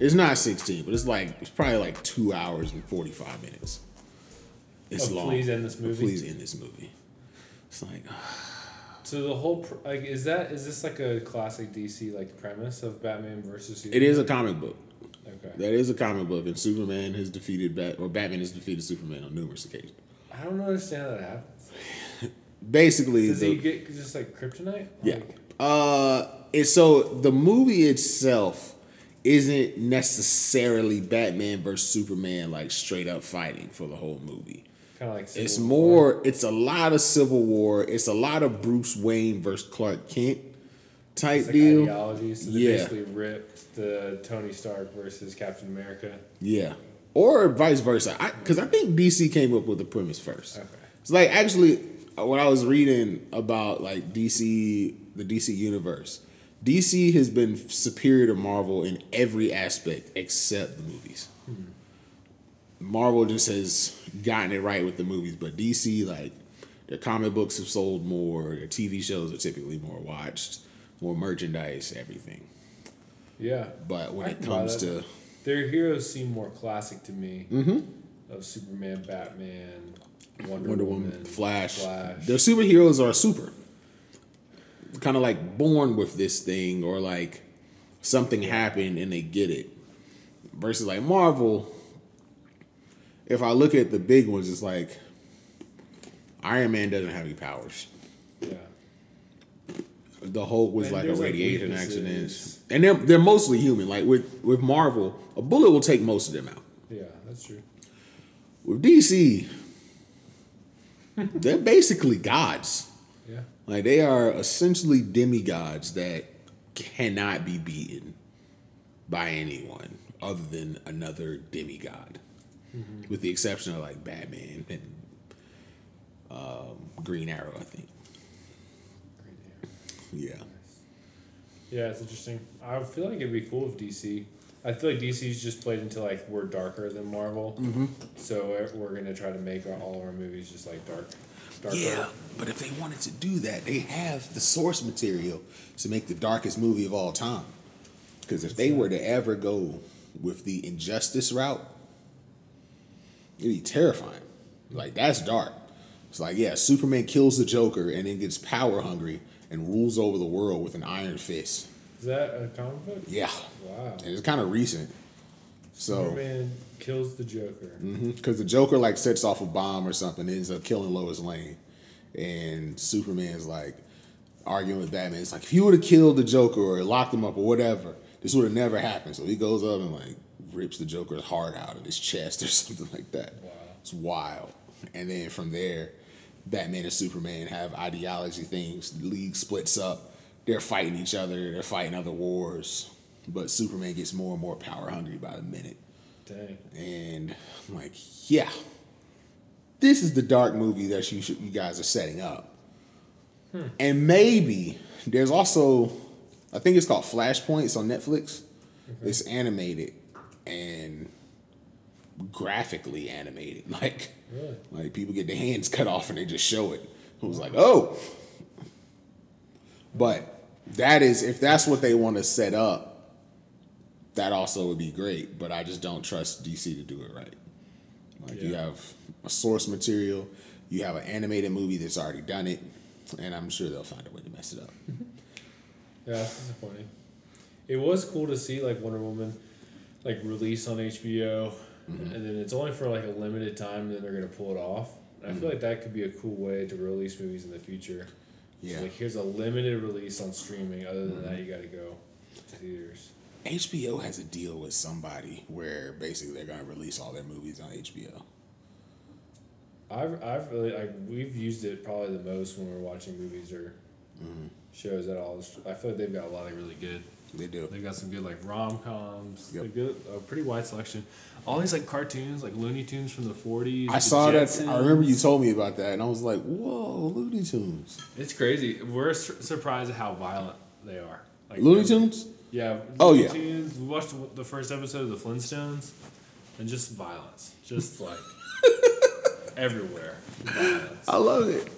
It's not 16, but it's like it's probably like two hours and 45 minutes. It's Of long. Please End This Movie? Please end this movie. It's like So the whole pr- like is that is this like a classic DC like premise of Batman versus it Superman? is a comic book. Okay. That is a comic book, and Superman has defeated Bat or Batman has defeated Superman on numerous occasions. I don't understand how that happens. Basically, Does the, he get just like kryptonite? Yeah. Like, Uh, it's so the movie itself isn't necessarily Batman versus Superman like straight up fighting for the whole movie. kind of like It's Civil War. more. It's a lot of Civil War. It's a lot of Bruce Wayne versus Clark Kent type It's like deal. ideologies. So they Yeah. basically ripped the Tony Stark versus Captain America. Yeah, or vice versa. Because I, think DC came up with the premise first. Okay. It's like actually when I was reading about like DC, the DC universe, DC has been superior to Marvel in every aspect except the movies. Marvel just has gotten it right with the movies, but DC like their comic books have sold more, their TV shows are typically more watched, more merchandise, everything. Yeah. But when I it comes to Their heroes seem more classic to me. Mhm. Of Superman, Batman, Wonder, Wonder Woman, Woman, Flash. Flash. Their superheroes are super. Kind of like born with this thing, or like something happened and they get it. Versus like Marvel, if I look at the big ones, it's like Iron Man doesn't have any powers. yeah. The Hulk was And like a there's, like, radiation accident, and they're they're mostly human. Like with with Marvel, a bullet will take most of them out. Yeah, that's true. With DC, they're basically gods. Like they are essentially demigods that cannot be beaten by anyone other than another demigod, with the exception of like Batman and um, Green Arrow. I think. Yeah. Yeah, it's interesting. I feel like it'd be cool if DC. I feel like DC's just played into like we're darker than Marvel, mm-hmm. so we're- we're gonna try to make our, all our movies just like dark, darker. Yeah, but if they wanted to do that, they have the source material to make the darkest movie of all time. Because if they were to ever go with the injustice route, it'd be terrifying. Like that's dark. It's like yeah, Superman kills the Joker and then gets power hungry and rules over the world with an iron fist. Is that a comic book? Yeah, Wow. and it's kind of recent. So Superman kills the Joker. Mm-hmm. because the Joker like sets off a bomb or something, ends up killing Lois Lane, and Superman's like arguing with Batman. It's like if you would have killed the Joker or locked him up or whatever, this would have never happened. So he goes up and like rips the Joker's heart out of his chest or something like that. Wow. It's wild. And then from there, Batman and Superman have ideology things. The league splits up. They're fighting each other. They're fighting other wars. But Superman gets more and more power hungry by the minute. Dang. And I'm like, yeah, this is the dark movie that you should, you guys are setting up. Hmm. And maybe there's also, I think it's called Flashpoint. It's on Netflix. It's animated and graphically animated. Like, Really? like people get their hands cut off and they just show it. It was like, oh. But that is if that's what they want to set up, that also would be great. But I just don't trust DC to do it right. Like you have a source material, you have an animated movie that's already done it, and I'm sure they'll find a way to mess it up. Yeah, that's disappointing. It was cool to see like Wonder Woman, like release on HBO, Mm-hmm. and then it's only for like a limited time, and then they're gonna pull it off. And I Mm-hmm. feel like that could be a cool way to release movies in the future. Yeah. So, like here's a limited release on streaming. Other than Mm-hmm. that, you got to go to theaters. HBO has a deal with somebody where basically they're gonna release all their movies on HBO. I've I've really like we've used it probably the most when we're watching movies or Mm-hmm. shows at all. I feel like they've got a lot of really good. They do. They've got some good like rom coms. Yep. Got a pretty wide selection. All these like cartoons, like Looney Tunes from the forties. I saw that. I remember you told me about that, and I was like, "Whoa, Looney Tunes, It's crazy. We're sur- surprised at how violent they are. Like Looney Tunes." Yeah. Oh, yeah. Tunes. We watched the first episode of the Flintstones, and just violence, just like everywhere. Violence. I love it.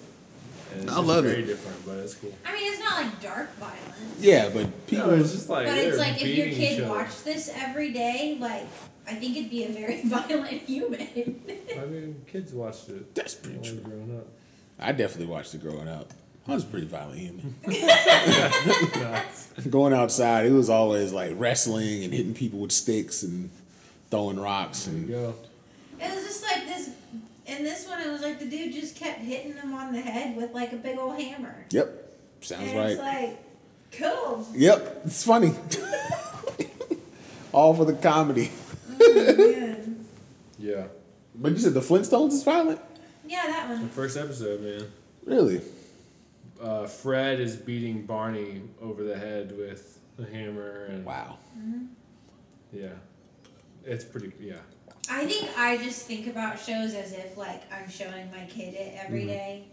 And it's I just love very it. different, but it's cool. I mean, it's not like dark violence. Yeah, but people. No, it's just like But it's like if your kid watched this every day, like I think it'd be a very violent human. I mean, kids watched it. That's pretty true. Growing up. I definitely watched it growing up. I was a pretty violent human. Going outside, it was always like wrestling and hitting people with sticks and throwing rocks There you and go. it was just like this. In this one, it was like the dude just kept hitting him on the head with like a big old hammer. yep, sounds and right. it's like, cool. Yep, it's funny. All for the comedy. Oh. Yeah. But you said the Flintstones is violent? Yeah, that one. The first episode, man. Really? Uh, Fred is beating Barney over the head with a hammer, and Wow. yeah, it's pretty. Yeah, I think I just think about shows as if like I'm showing my kid it every Mhm. day,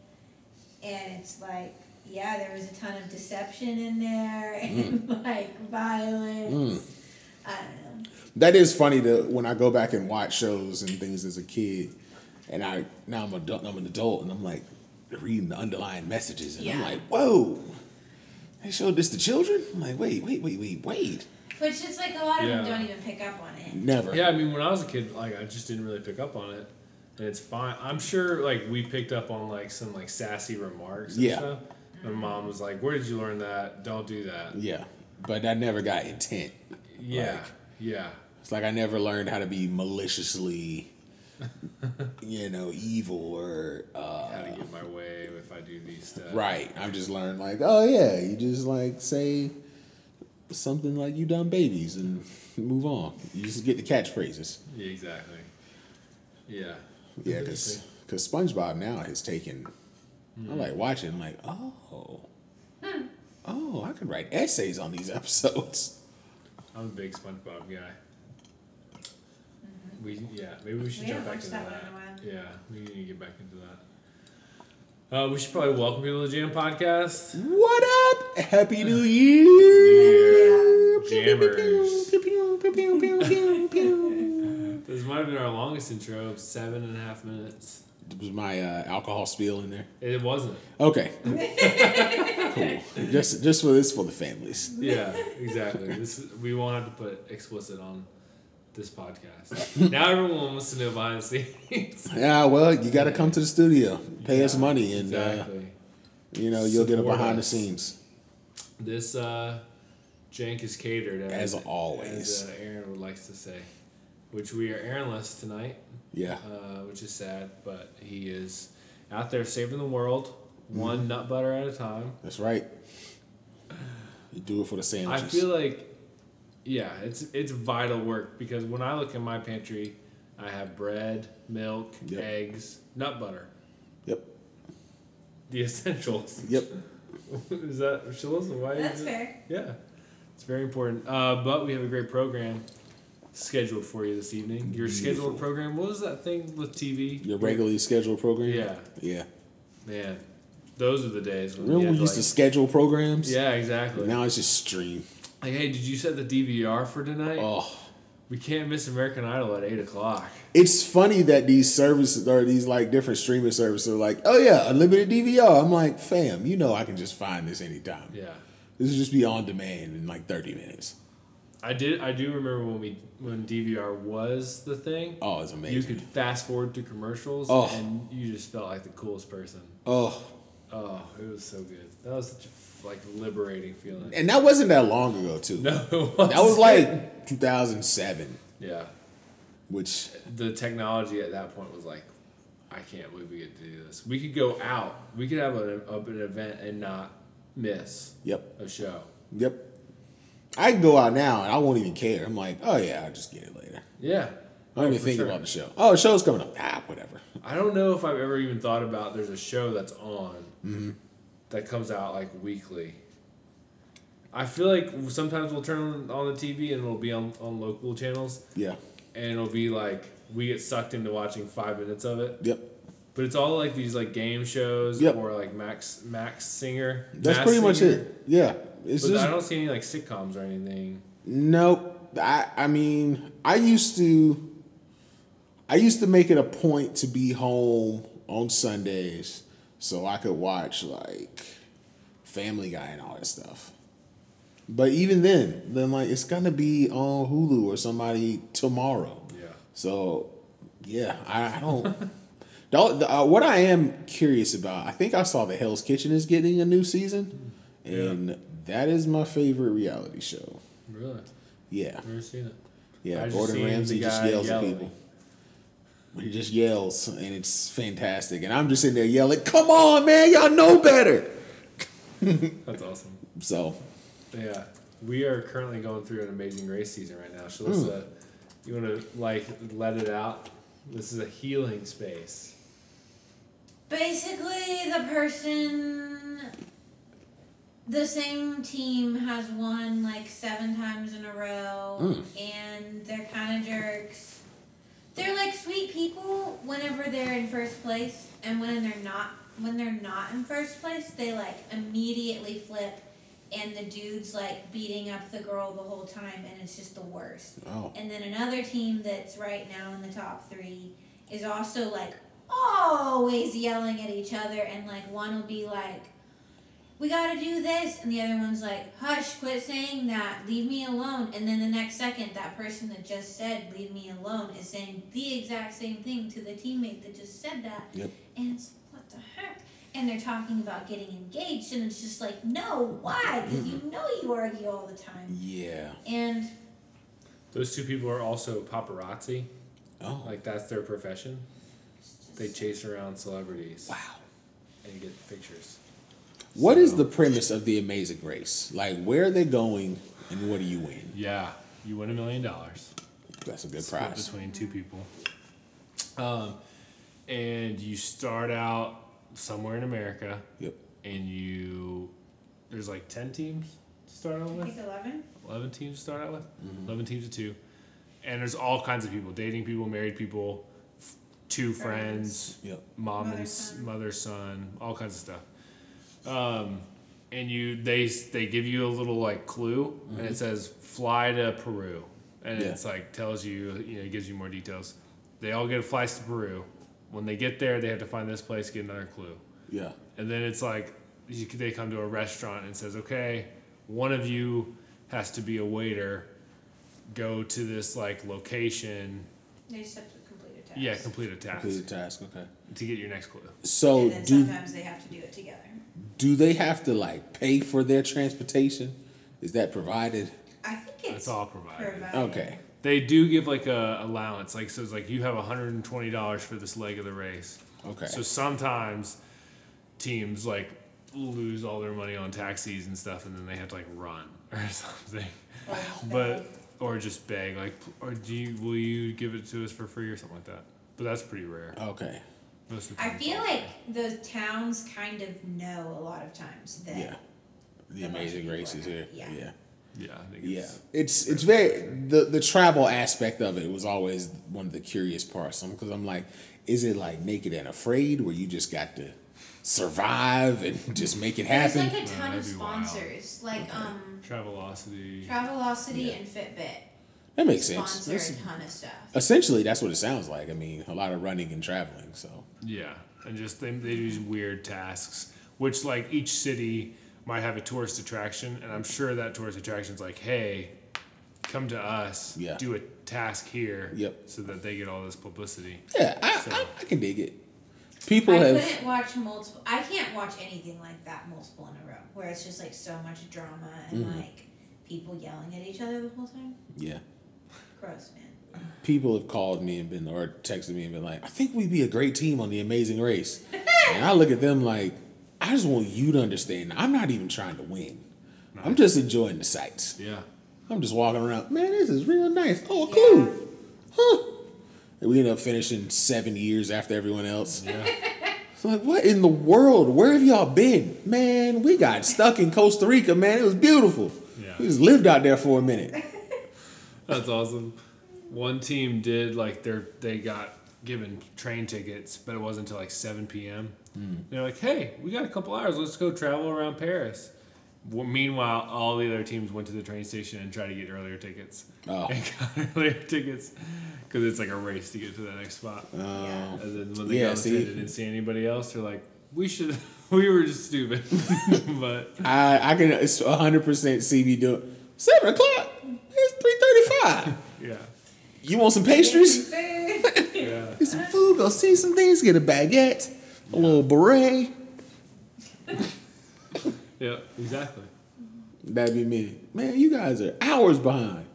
and it's like, yeah, there was a ton of deception in there and like violence. I don't know. That is funny to when I go back and watch shows and things as a kid, and I now I'm adult, I'm an adult, and I'm like reading the underlying messages, and I'm like, whoa, they showed this to children. I'm like, wait, wait, wait, wait, wait, Which it's just like a lot of them don't even pick up on it. never. yeah. I mean, when I was a kid, like I just didn't really pick up on it, and it's fine. I'm sure, like we picked up on like some like sassy remarks. And Yeah. Stuff. My mm-hmm. mom was like, "Where did you learn that? Don't do that." Yeah, but I never got intent. Yeah. Like- yeah. It's like I never learned how to be maliciously, you know, evil or uh, How to get my way if I do these stuff. right. I've just learned like, oh yeah, you just like say something like "you dumb babies" and move on. You just get the catchphrases. Yeah, exactly. Yeah. Yeah, because because SpongeBob now has taken. I'm like watching. I'm like, oh, oh, I could write essays on these episodes. I'm a big SpongeBob guy. We yeah, maybe we should We jump back into that. that in. Yeah, we need to get back into that. Uh, we should probably welcome people to the Jam Podcast. What up? Happy New Year! Jammers. Pew, pew, pew. This might have been our longest intro, seven and a half minutes. Was my uh, alcohol spill in there? It wasn't. Okay, cool. Just just for this for the families. Yeah, exactly. This is, we won't have to put explicit on this podcast. now everyone wants to know behind the scenes. Yeah, well, you got to come to the studio, pay us money, and uh, you know you'll get a behind us. the scenes. This uh, jank is catered As always. as uh, Aaron would like to say. Which we are Aaronless tonight, Yeah, uh, which is sad, but he is out there saving the world, one nut butter at a time. that's right. You do it for the sandwiches. I feel like, yeah, it's it's vital work because when I look in my pantry, I have bread, milk, Yep. eggs, nut butter, Yep. the essentials. Yep. is that Shillis? Why is That's it- fair. Yeah, it's very important. Uh, but we have a great program scheduled for you this evening. Your Beautiful. scheduled program. What was that thing with TV? Your regularly scheduled program. Yeah, Yeah. man, those are the days when Remember we we used to, to like, schedule programs? Yeah, exactly. Now it's just stream. Like, hey, did you set the DVR for tonight? Oh. We can't miss American Idol at eight o'clock. It's funny that these services or these like different streaming services are like, oh yeah, unlimited DVR. I'm like, fam, you know I can just find this anytime. Yeah. This will just be on demand in like 30 minutes. I did. I do remember when we when DVR was the thing. Oh, it's amazing. You could fast forward through commercials, Oh. and you just felt like the coolest person. Oh, Oh, it was so good. That was such a like liberating feeling. and that wasn't that long ago too. No, it That was like 2007, yeah. which The technology at that point was like, I can't believe we get to do this. We could go out. We could have an, an event and not miss yep, a show. yep. I can go out now and I won't even care. I'm like, oh yeah, I'll just get it later. Yeah. I don't Oh, even think sure. about the show. Oh, the show's coming up. Ah, whatever. I don't know if I've ever even thought about there's a show that's on Mm-hmm. That comes out like weekly. I feel like sometimes we'll turn on the TV and it'll be on, on local channels Yeah. and it'll be like we get sucked into watching five minutes of it. Yep. But it's all like these like game shows Yep. or like Masked Masked Singer. That's Masked pretty much it. Yeah. It's But just I don't see any like sitcoms or anything. Nope. I I mean, I used to I used to make it a point to be home on Sundays so I could watch like Family Guy and all that stuff. But even then, then like it's gonna be on Hulu or somebody tomorrow. Yeah. So yeah, I, I don't. the, the, uh, what I am curious about, I think I saw the Hell's Kitchen is getting a new season, and that is my favorite reality show. Really? Yeah, Never seen it. yeah. Gordon Ramsay just yells at people. He just yells, and it's fantastic. And I'm just sitting there yelling, "Come on, man! Y'all know better." That's awesome. So Yeah, we are currently going through an amazing race season right now. So, Shalissa, you want to like let it out? This is a healing space. Basically, the person, the same team has won like seven times in a row, Mm. and they're kind of jerks. They're like sweet people whenever they're in first place, and when they're not, when they're not in first place, they like immediately flip, and the dude's like beating up the girl the whole time, and it's just the worst. oh, And then another team that's right now in the top three is also like always yelling at each other, and like one will be like, "We gotta do this," and the other one's like, "Hush, quit saying that, leave me alone." And then the next second, that person that just said "leave me alone" is saying the exact same thing to the teammate that just said that, Yep. and it's what the heck. And they're talking about getting engaged, and it's just like, no, why? Because you know you argue all the time. yeah. And Those two people are also paparazzi. Oh, Like that's their profession. They chase around celebrities wow. and get pictures. What is So- the premise of the Amazing Race? Like, where are they going, and what do you win? Yeah, you win a million dollars. That's a good split prize. between two people. Um, and you start out somewhere in America, Yep. and you there's like ten teams to start out I with. think eleven. 11 teams to start out with 11 teams of two and there's all kinds of people dating people married people f- two friends, Yep. mom Mother, and son. mother son all kinds of stuff um, and you they they give you a little like clue and it says fly to peru and Yeah. it's like tells you you know it gives you more details they all get flights to peru when they get there they have to find this place get another clue Yeah. and then it's like you, they come to a restaurant and says, okay, one of you has to be a waiter. Go to this like location. They just have to complete a task. Yeah, complete a task Complete the task. Okay. to get your next clue. So and then do sometimes they have to do it together. Do they have to like pay for their transportation? Is that provided? I think it's It's all provided. provided. Okay. They do give like a allowance, like so it's like you have hundred and twenty dollars for this leg of the race. Okay. So sometimes teams like lose all their money on taxis and stuff, and then they have to like run or something. Or just but or just beg like or do you will you give it to us for free or something like that but that's pretty rare Okay. Most of the I time. feel like the towns kind of know a lot of times that Yeah. The A bunch amazing people race is are- here. yeah. Yeah. yeah I think Yeah. it's, It's it's very the the travel aspect of it was always one of the curious parts. Because I'm like, is it like naked and afraid where you just got to survive and just make it there's happen? like a ton of that'd be wild. sponsors, like um, Travelocity Travelocity Yeah. and Fitbit that makes sense. sponsor That's- a ton of stuff. essentially, that's what it sounds like. I mean, a lot of running and traveling. So yeah and just they, they do these weird tasks which like each city might have a tourist attraction and I'm sure that tourist attraction is like hey come to us Yeah. do a task here Yep. so that they get all this publicity yeah, I, So- I, I can dig it. People I have couldn't watch multiple. I can't watch anything like that multiple in a row, where it's just like so much drama and Mm-hmm. like people yelling at each other the whole time. yeah. Gross, man. People have called me and been or texted me and been like, I think we'd be a great team on the Amazing Race. and I look at them like, I just want you to understand. I'm not even trying to win. I'm just enjoying the sights. yeah I'm just walking around. Man, this is real nice. Oh, Yeah. cool. Huh. And we end up finishing seven years after everyone else. yeah It's like, what in the world? Where have y'all been? Man, we got stuck in Costa Rica, man. It was beautiful. Yeah. We just lived out there for a minute. That's awesome. One team did like their they got given train tickets, but it wasn't until like seven p.m. They're like, "Hey, we got a couple hours. Let's go travel around Paris." Well, meanwhile, all the other teams went to the train station and tried to get earlier tickets. Oh. And got earlier tickets because it's like a race to get to the next spot. Uh, Yeah. And then when they Yeah, got see? there, they didn't see anybody else. They're like, we should. We were just stupid, but I I can it's hundred percent see me doing seven o'clock. It's three thirty five. yeah, You want some pastries? yeah. Get some food. Go see some things. Get a baguette, a little beret. Yeah, exactly. That'd be me. Man, you guys are hours behind.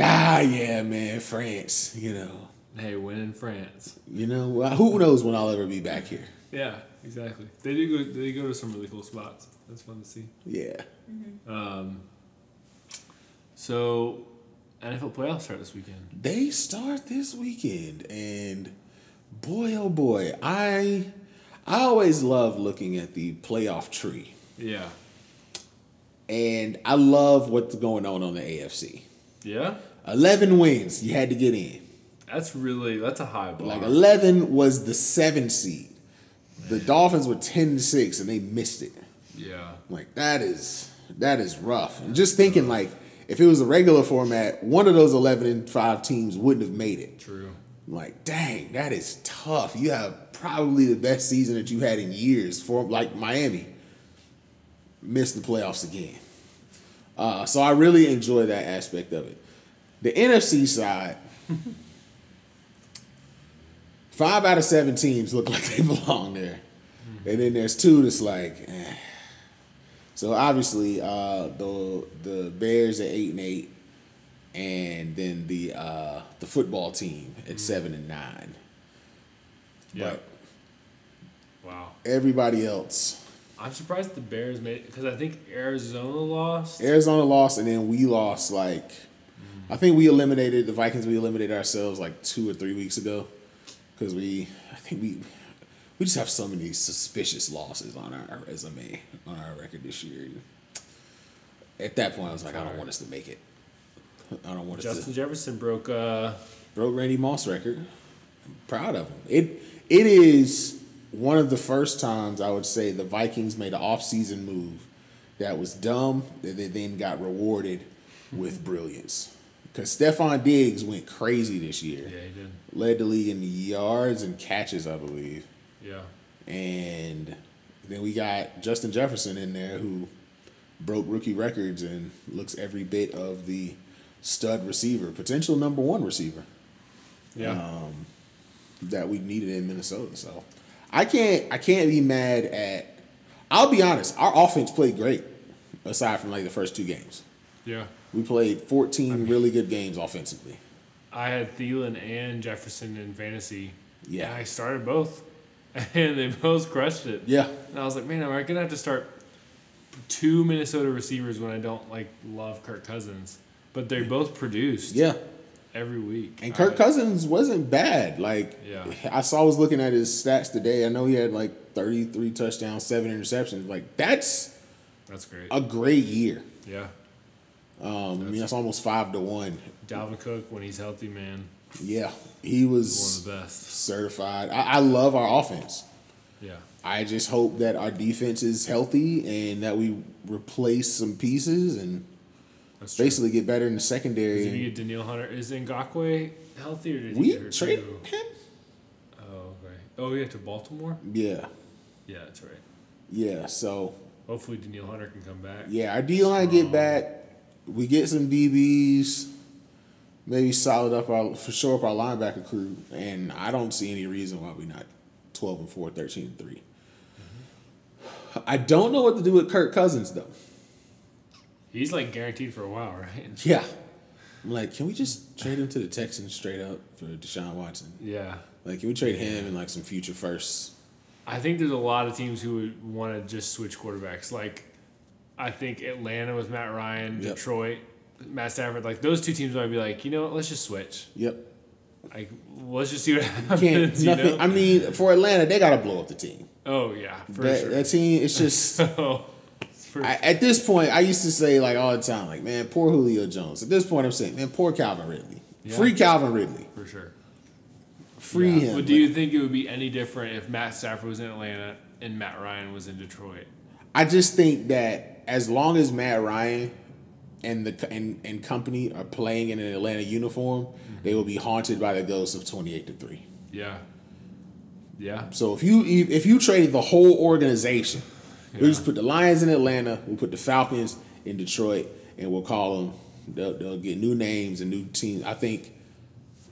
Ah, yeah, man, France. You know, Hey, when in France. you know. Who knows when I'll ever be back here? Yeah, exactly. They do go. They go to some really cool spots. That's fun to see. Yeah. Um, so, NFL playoffs start this weekend. They start this weekend, and boy, oh boy, I I always love looking at the playoff tree, Yeah. and I love what's going on on the AFC. Yeah. Eleven wins, you had to get in. That's really that's a high bar. Like eleven was the seven seed. The Dolphins were ten to six, and they missed it. yeah. Like that is that is rough. And just thinking uh, like if it was a regular format, one of those eleven and five teams wouldn't have made it. True. Like, dang, that is tough. You have probably the best season that you had in years for like Miami. Missed the playoffs again. Uh, so I really enjoy that aspect of it. The NFC side, five out of seven teams look like they belong there. And then there's two that's like, eh. So obviously, uh, the the Bears at eight and eight, and then the uh, the football team at seven and nine. Yeah. But wow. everybody else, I'm surprised the Bears made because I think Arizona lost. Arizona lost, and then we lost. Like, I think we eliminated the Vikings. We eliminated ourselves like two or three weeks ago because we, I think we, we just have so many suspicious losses on our resume on our record this year. At that point, I was like, I don't want us to make it. I don't want us to. Justin Jefferson broke. Uh, broke Randy Moss record. I'm proud of him. It it is one of the first times I would say the Vikings made an offseason move that was dumb that they then got rewarded with brilliance. Because Stefon Diggs went crazy this year. yeah, he did. Led the league in yards and catches, I believe. Yeah. And then we got Justin Jefferson in there who broke rookie records and looks every bit of the stud receiver, potential number one receiver Yeah. um, that we needed in Minnesota. So I can't I can't be mad at. I'll be honest. Our offense played great, aside from like the first two games. yeah. We played 14 really good games offensively. I had Thielen and Jefferson in fantasy. Yeah. And I started both, and they both crushed it. Yeah, And I was like, man, am I gonna have to start two Minnesota receivers when I don't like love Kirk Cousins? But they both produced. yeah. Every week. And Kirk I- Cousins wasn't bad. Like Yeah. I saw, I was looking at his stats today. I know he had like 33 touchdowns, seven interceptions. Like that's That's great. a great year. yeah. Um, I mean, that's almost five to one. Dalvin Cook when he's healthy, man, Yeah, he was one of the best. certified. I, I love our offense. Yeah. I just hope that our defense is healthy and that we replace some pieces and That's true. basically get better in the secondary. Did you get Danielle Hunter? Is Ngakoue healthy or did he We traded too? him. Oh, okay. Oh, yeah, to Baltimore. Yeah, Yeah, that's right. yeah. So Hopefully, Danielle Hunter can come back. yeah, our D line get back. We get some DBs. Maybe solid up our for sure up our linebacker crew, and I don't see any reason why we're not twelve and 4, 13 and 3. Mm-hmm. I don't know what to do with Kirk Cousins though. He's like guaranteed for a while, right? Yeah. I'm like, can we just trade him to the Texans straight up for Deshaun Watson? Yeah. Like, can we trade him and like some future firsts? I think there's a lot of teams who would want to just switch quarterbacks. Like, I think Atlanta with Matt Ryan, Yep. Detroit, Matt Stafford. Like those two teams might be like, you know, what, let's just switch. Yep. Like, let's just see what happens. Can't nothing. know? I mean, for Atlanta, they gotta blow up the team. oh yeah, for That, sure. that team, it's just for, I, at this point. I used to say like all the time, like, man, poor Julio Jones. At this point, I'm saying, man, poor Calvin Ridley. Yeah. Free Calvin Ridley. for sure. Free Yeah. him. But do you think it would be any different if Matt Stafford was in Atlanta and Matt Ryan was in Detroit? I just think that as long as Matt Ryan and the and, and company are playing in an Atlanta uniform, they will be haunted by the ghost of twenty eight to three. Yeah. Yeah. So if you if you trade the whole organization, we just put the Lions in Atlanta, we'll put the Falcons in Detroit, and we'll call them. They'll, they'll get new names and new teams. I think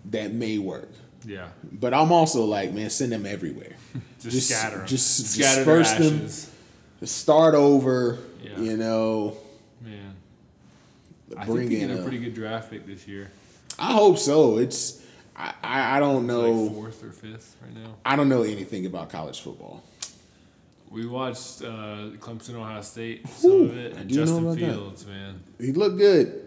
that may work. Yeah. But I'm also like, man, send them everywhere. Just, Just- scatter 'em. just scatter disperse them. Start over. Yeah. You know. I think we in get a a- pretty good draft pick this year. I hope so. It's I, I, I don't know Like fourth or fifth right now. I don't know anything about college football. We watched uh, Clemson, Ohio State, some Ooh, of it, and Justin about that. Fields, man. He looked good.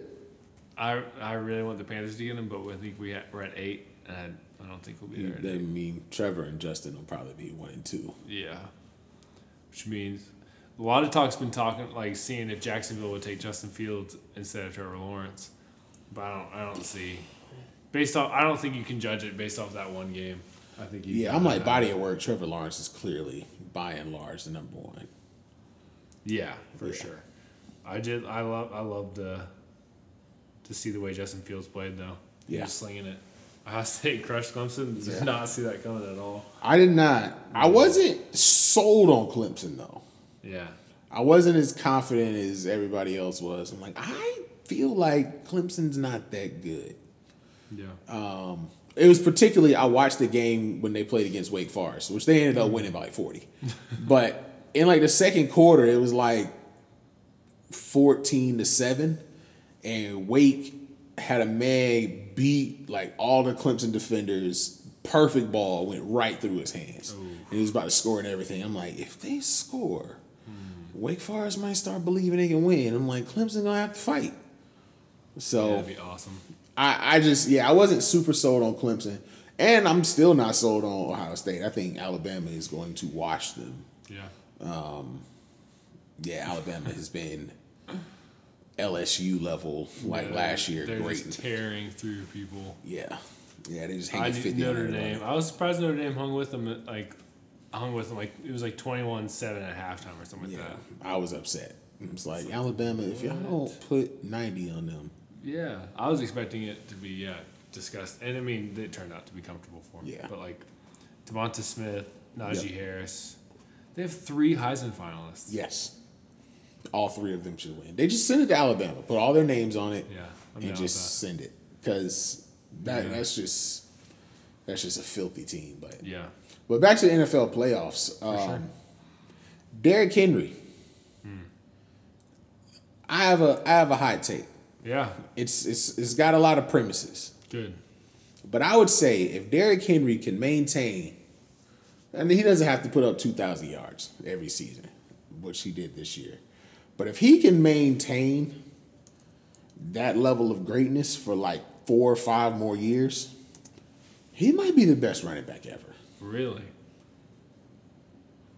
I I really want the Panthers to get him, but I think we we're at eight, and I, I don't think we'll be there. at I eight. mean, Trevor and Justin will probably be one and two. Yeah, which means a lot of talk's been talking like seeing if Jacksonville would take Justin Fields instead of Trevor Lawrence, but I don't I don't see based off I don't think you can judge it based off that one game. I think you Yeah, I'm like body of work. Trevor Lawrence is clearly, by and large, the number one. Yeah, for Yeah. sure. I did. I love. I loved uh, to see the way Justin Fields played, though. He Yeah. was slinging it. Ohio State crushed Clemson. Did Yeah. not see that coming at all. I did not. I wasn't sold on Clemson though. Yeah. I wasn't as confident as everybody else was. I'm like, I feel like Clemson's not that good. Yeah. Um, it was particularly I watched the game when they played against Wake Forest, which they ended up winning by like 40. but in like the second quarter, it was like 14 to 7 and Wake had a man beat like all the Clemson defenders. Perfect ball went right through his hands. And he was about to score and everything. I'm like, if they score, Wake Forest might start believing they can win. I'm like, Clemson gonna have to fight. So That'd be awesome. I, I just yeah, I wasn't super sold on Clemson. And I'm still not sold on Ohio State. I think Alabama is going to wash them. Yeah. Um, yeah, Alabama has been LSU level like Yeah, last year. They're Great. just tearing through people. yeah. Yeah, they just I hanging 50 Notre. Dame. I was surprised Notre Dame hung with them. Like, hung with them like it was like 21-7 at halftime or something like Yeah, that. I was upset. It's like Alabama, if y'all don't put 90 on them, Yeah, I was expecting it to be yeah discussed, and I mean it turned out to be comfortable for me. Yeah. But like DeVonta Smith, Najee Yep. Harris, they have three Heisman finalists. yes. All three of them should win. They just send it to Alabama, put all their names on it, Yeah, I'm and just send it. Because that, Yeah. that's just that's just a filthy team. But. Yeah, But back to the NFL playoffs. Um, sure. Derrick Henry. Hmm. I have a I have a hot take. yeah, It's it's it's got a lot of premises. good. But I would say if Derrick Henry can maintain, I mean he doesn't have to put up two thousand yards every season, which he did this year. But if he can maintain that level of greatness for like four or five more years, he might be the best running back ever. Really,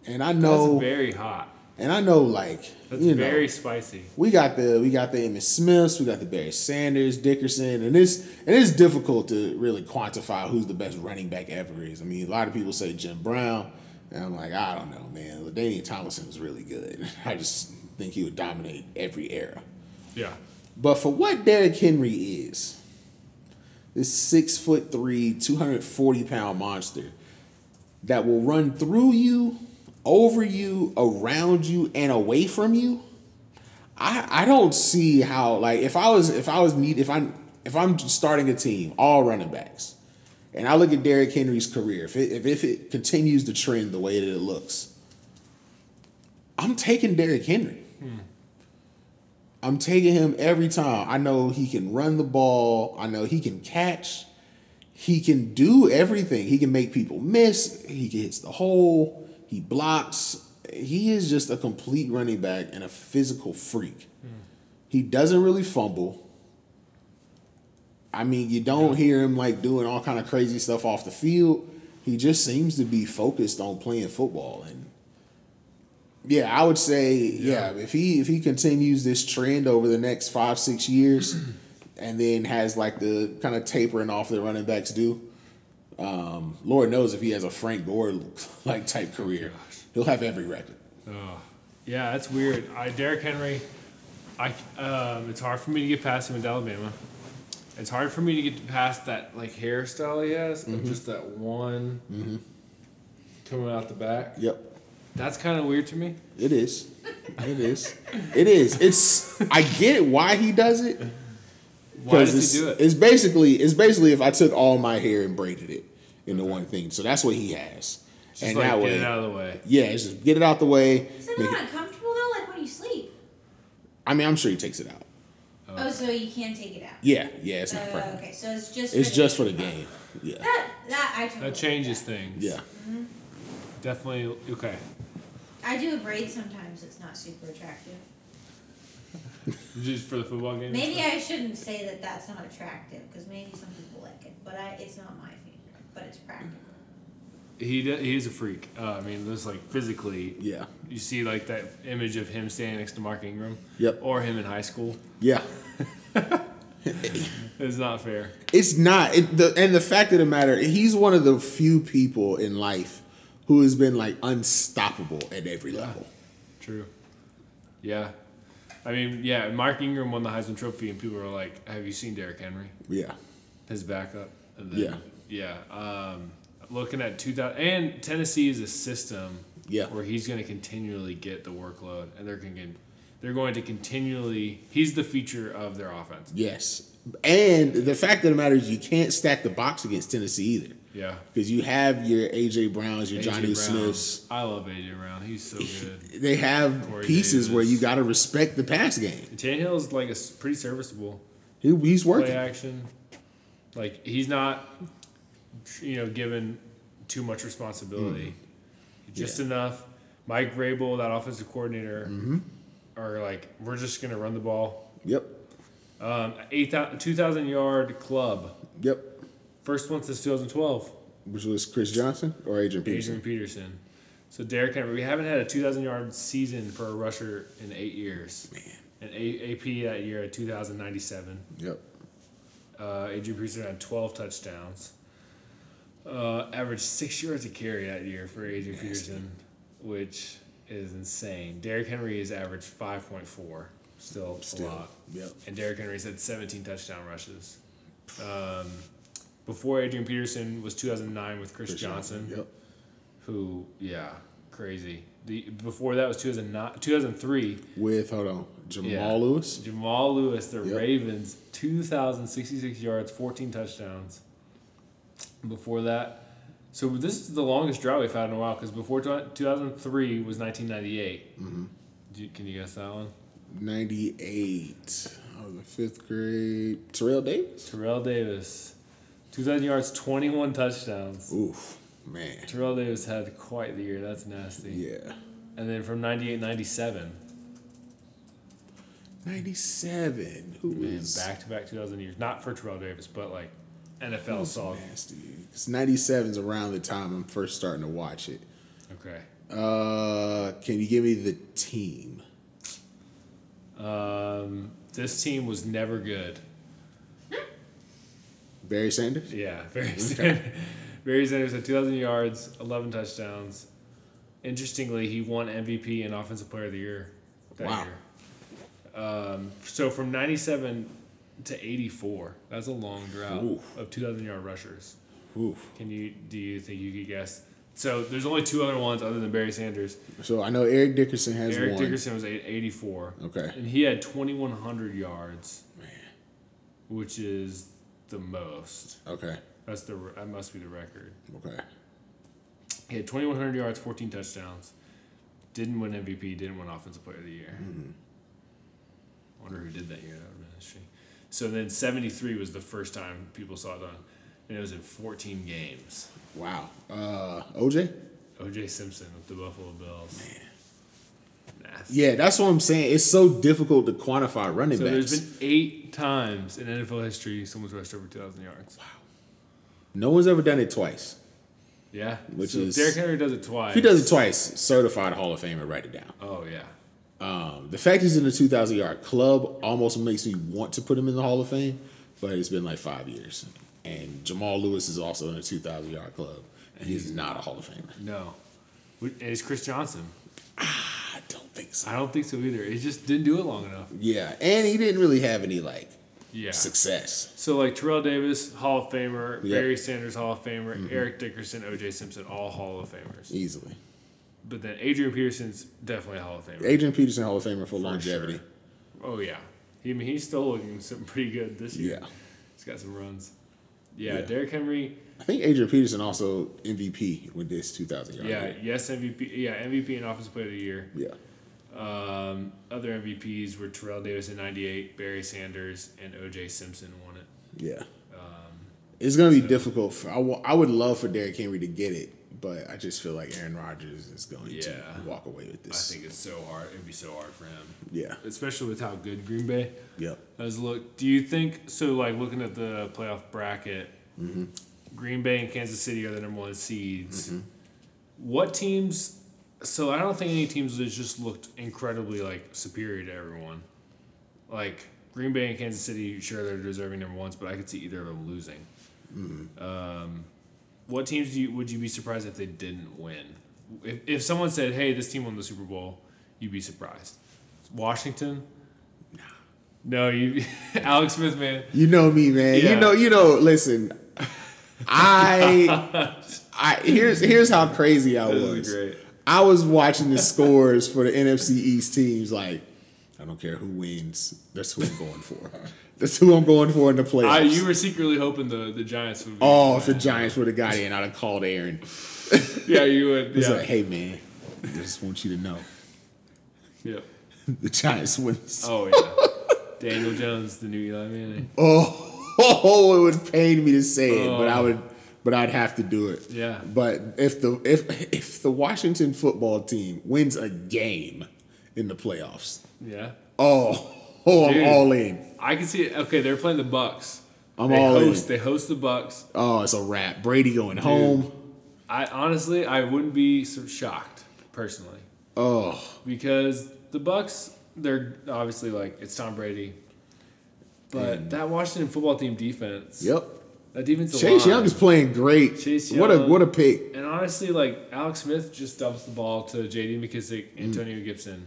And I know that's very hot. and I know, like That's you know, very spicy. we got the we got the Emmitt Smiths, we got the Barry Sanders, Dickerson, and it's and it's difficult to really quantify who's the best running back ever is. I mean, a lot of people say Jim Brown, and I'm like, I don't know, man. LaDainian Tomlinson was really good. I just think he would dominate every era. Yeah, But for what Derrick Henry is, this six foot three, 240 pound monster that will run through you, over you, around you, and away from you. I I don't see how like if I was if I was need if I'm if I'm starting a team, all running backs, and I look at Derrick Henry's career, if it if, if it continues to trend the way that it looks, I'm taking Derrick Henry. Hmm. I'm taking him every time. I know he can run the ball. I know he can catch. He can do everything. He can make people miss. He hits the hole. He blocks. He is just a complete running back and a physical freak. Hmm. He doesn't really fumble. I mean, you don't hear him like doing all kind of crazy stuff off the field. He just seems to be focused on playing football and yeah, I would say yeah. If he if he continues this trend over the next five six years, and then has like the kind of tapering off that running backs do, um, Lord knows if he has a Frank Gore like type career, he'll have every record. Oh, yeah, that's weird. I Derrick Henry, I um, it's hard for me to get past him at Alabama. It's hard for me to get past that like hairstyle he has, Mm-hmm. just that one. Coming out the back. Yep. That's kind of weird to me. It is. It is. It is. It's. I get why he does it. Why does it's, he do it? It's basically. It's basically if I took all my hair and braided it into one thing. So that's what he has. Just and like that get way, it out of the way. yeah, it's just get it out the way. Is it not it- uncomfortable though? Like when you sleep. I mean, I'm sure he takes it out. Oh, so you can take it out. Yeah, yeah, it's not Uh, permanent. okay, so it's just. It's for just the for the game. Yeah, That that I totally That changes things. yeah. Definitely. Okay. I do a braid sometimes. It's not super attractive. Just for the football games. Maybe I shouldn't say that that's not attractive because maybe some people like it, but I it's not my favorite. But it's practical. He d- he is a freak. Uh, I mean, just like physically, Yeah. you see like that image of him standing next to Mark Ingram. Yep. Or him in high school. Yeah. It's not fair. It's not. It, the, and the fact of the matter, he's one of the few people in life who has been like unstoppable at every level. True. Yeah. I mean, yeah. Mark Ingram won the Heisman Trophy, and people were like, "Have you seen Derrick Henry? Yeah. His backup?" And then, yeah. Yeah. Um, looking at 2000, and Tennessee is a system Yeah. where he's going to continually get the workload, and they're going to they're going to continually. He's the feature of their offense. Yes. And the fact of the matter is, you can't stack the box against Tennessee either. Yeah. Because you have your AJ Browns, your AJ Jonnu Brown. Smiths. I love AJ Brown. He's so good. They have Corey pieces where you got to respect the pass game. Tannehill's like a pretty serviceable He, he's play working. action. Like he's not, you know, given too much responsibility. Just Yeah. enough. Mike Vrabel, that offensive coordinator, Mm-hmm. are like, we're just gonna run the ball. Yep. Um, eight two thousand yard club. Yep. First one since 2012. Which was Chris Johnson or Adrian Peterson? Adrian Peterson. So Derrick Henry, we haven't had a 2,000 yard season for a rusher in eight years. Man. And A- AP that year at 2,097. Yep. Uh, Adrian Peterson had 12 touchdowns. Uh, averaged six yards a carry that year for Adrian Nasty. Peterson, which is insane. Derrick Henry has averaged 5.4, still, Still. a lot. Yep. And Derrick Henry's had 17 touchdown rushes. Um, before Adrian Peterson was 2009 with Chris, Chris Johnson, Yep. who, yeah, crazy. The Before that was 2009, 2003. With hold on, Jamal Yeah. Lewis. Jamal Lewis, the Yep. Ravens, 2,066 yards, 14 touchdowns. Before that, so this is the longest drought we've had in a while because before 2003 was 1998. Mm-hmm. You- can you guess that one? Ninety eight. I was in fifth grade. Terrell Davis. Terrell Davis, 2,000 yards, 21 touchdowns. Oof, man. Terrell Davis had quite the year. That's nasty. Yeah. And then from 98 97, Ninety seven. Who man, was back to back 2,000 years. Not for Terrell Davis, but like NFL saw. nasty. Because 97's around the time I'm first starting to watch it. Okay. Uh, can you give me the team? Um, this team was never good. Barry Sanders? Yeah, Barry Sanders. Barry Sanders had 2,000 yards, 11 touchdowns. Interestingly, he won MVP and Offensive Player of the Year that Wow. year. Um, so from 97 to 84, that's a long drought Oof. of 2,000 yard rushers. Oof. Can you do you think you could guess? So there's only two other ones other than Barry Sanders. So I know Eric Dickerson has Eric one. Dickerson was 84, Okay. and he had 2,100 yards, Man. which is the most. Okay. That's the that must be the record. Okay. He had 2,100 yards, 14 touchdowns. Didn't win MVP. Didn't win Offensive Player of the Year. I wonder who did that year. That would have been interesting. So then 73 was the first time people saw it done, and it was in 14 games. Wow. Uh, OJ? O.J. Simpson with the Buffalo Bills. Nasty. Yeah, that's what I'm saying. It's so difficult to quantify running So backs. there's been eight times in NFL history someone's rushed over 2,000 yards. Wow. No one's ever done it twice. Yeah. Which so is- Derrick Henry does it twice. If he does it twice, certified Hall of Famer, write it down. Oh yeah. Um, the fact he's in the 2,000 yard club almost makes me want to put him in the Hall of Fame, but it's been like five years. And Jamal Lewis is also in the 2,000 yard club, and he's not a Hall of Famer. No. And it's Chris Johnson. I don't think so. I don't think so either. He just didn't do it long enough. Yeah, and he didn't really have any like Yeah. success. So like Terrell Davis, Hall of Famer, Yeah. Barry Sanders, Hall of Famer, mm-hmm. Eric Dickerson, O.J. Simpson, all Hall of Famers. Easily. But then Adrian Peterson's definitely a Hall of Famer. Adrian Peterson Hall of Famer for, For longevity. sure. Oh yeah, he I mean, he's still looking pretty good this year. Yeah. he's got some runs. Yeah, Yeah. Derrick Henry. I think Adrian Peterson also MVP with this 2,000 yard. Yeah, rate. yes MVP. Yeah, MVP and Offensive Player of the Year. Yeah. Um, other MVPs were Terrell Davis in '98, Barry Sanders, and O.J. Simpson won it. Yeah. Um, It's going to be difficult. For, I I would love for Derrick Henry to get it, but I just feel like Aaron Rodgers is going Yeah. to walk away with this. I think it's so hard. It'd be so hard for him, Yeah. especially with how good Green Bay Yep. has looked. Do you think so? Like looking at the playoff bracket, Mm-hmm. Green Bay and Kansas City are the number one seeds. What teams? So I don't think any teams has just looked incredibly like superior to everyone. Like Green Bay and Kansas City, sure they're deserving number ones, but I could see either of them losing. Mm-hmm. Um, what teams do you would you be surprised if they didn't win? If, if someone said, "Hey, this team won the Super Bowl," you'd be surprised. Washington. No, you, Alex Smith, man. You know me, man. Yeah. You know, you know, listen. I I here's here's how crazy I was. I was watching the scores for the NFC East teams like I don't care who wins. That's who I'm going for. That's who I'm going for in the playoffs. I, you were secretly hoping the, the Giants would. Be oh, if the Giants would have got in, I'd have called Aaron. yeah, you would. Yeah. like, hey man, I just want you to know yeah. the Giants wins. Oh yeah. Daniel Jones, the new Eli Manning. Oh, oh, it would pain me to say it, but I Oh. would, but I'd have to do it. Yeah. But if the if if the Washington football team wins a game in the playoffs, Yeah. oh, oh, Dude. I'm all in. I can see it. Okay, they're playing the Bucks. I'm they all host, in. They host the Bucks. Oh, it's a wrap. Brady going home. I honestly, I wouldn't be shocked personally Oh, because the Bucks, they're obviously like it's Tom Brady, but that Washington football team defense. yep. That defensive Chase. Young is playing great. Chase Young. what a what a pick. And honestly, like Alex Smith just dumps the ball to J.D. McKissic, mm. Antonio Gibson.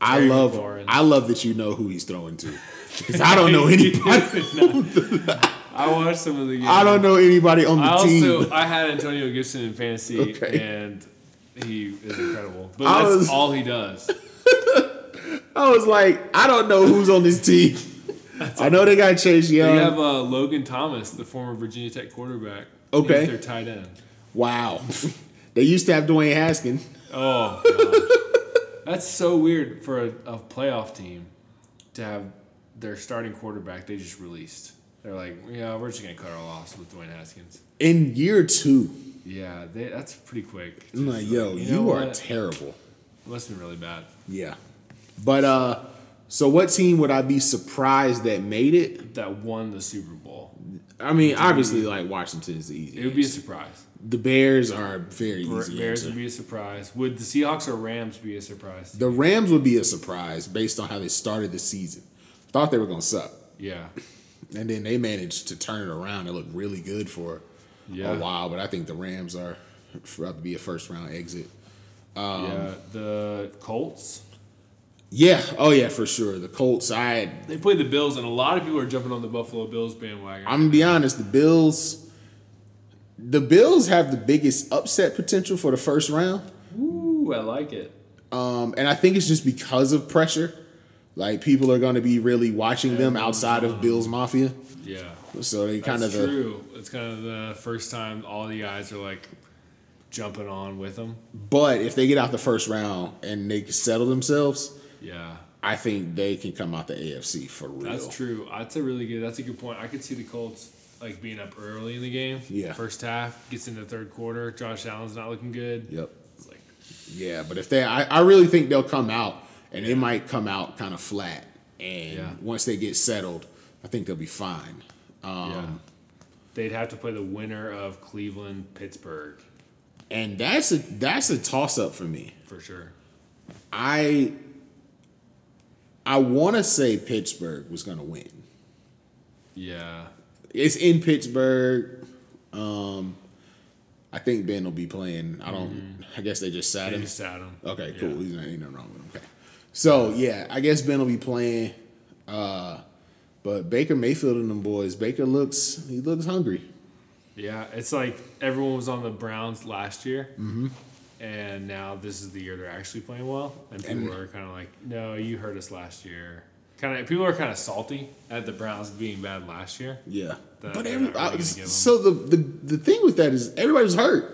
I Terry love McLaurin. I love that you know who he's throwing to because I don't know anybody. I watched some of the games. I don't know anybody on the I team. I had Antonio Gibson in fantasy, Okay. and he is incredible. But I that's was- all he does. I was like, I don't know who's on this team. I know they got Chase Young. They have uh, Logan Thomas, the former Virginia Tech quarterback. Okay. He's their tight end. wow. they used to have Dwayne Haskins. Oh, gosh. that's so weird for a, a playoff team to have their starting quarterback they just released. They're like, yeah, we're just gonna cut our loss with Dwayne Haskins. In year two, Yeah, they, that's pretty quick. I'm like, yo, You you, know are what? terrible. Must have been really bad. Yeah. But uh so what team would I be surprised that made it? That won the Super Bowl. I mean, obviously like Washington is the easy. It would be a surprise. the Bears are very Bears easy would answer. be a surprise. Would the Seahawks or Rams be a surprise? The Rams would be a surprise based on how they started the season. Thought they were gonna suck. Yeah. And then they managed to turn it around. It looked really good for Yeah. a while, but I think the Rams are about to be a first round exit. Um, yeah. The Colts. Yeah, oh yeah, for sure. The Colts, I They played the Bills, and a lot of people are jumping on the Buffalo Bills bandwagon. I'm gonna be honest, the Bills the Bills have the biggest upset potential for the first round. Ooh, I like it. Um, and I think it's just because of pressure. Like people are gonna be really watching them outside of Bills Mafia. Yeah. So they kind of the true. It's kind of the first time all the guys are like jumping on with them. but if they get out the first round and they settle themselves, Yeah. I think they can come out the AFC for real. That's true. That's a really good. That's a good point. I could see the Colts like being up early in the game. Yeah. First half gets into the third quarter. Josh Allen's not looking good. Yep. It's like Yeah, but if they, I, I really think they'll come out, and they might come out kind of flat. And Yeah. once they get settled, I think they'll be fine. Um, yeah. They'd have to play the winner of Cleveland Pittsburgh And that's a that's a toss up for me. for sure. I I want to say Pittsburgh was going to win. Yeah. It's in Pittsburgh. Um, I think Ben will be playing. I don't. I guess they just sat They him. just sat him. Okay, Yeah. cool. He's not ain't nothing wrong with him. Okay. So yeah, I guess Ben will be playing. Uh, But Baker Mayfield and them boys, Baker looks he looks hungry. Yeah, it's like everyone was on the Browns last year, mm-hmm. And now this is the year they're actually playing well, and people And- are kind of like, "No, you hurt us last year." Kind of people are kind of salty at the Browns being bad last year. Yeah. But every, really I- gonna give 'em. so the, the the thing with that is everybody was hurt.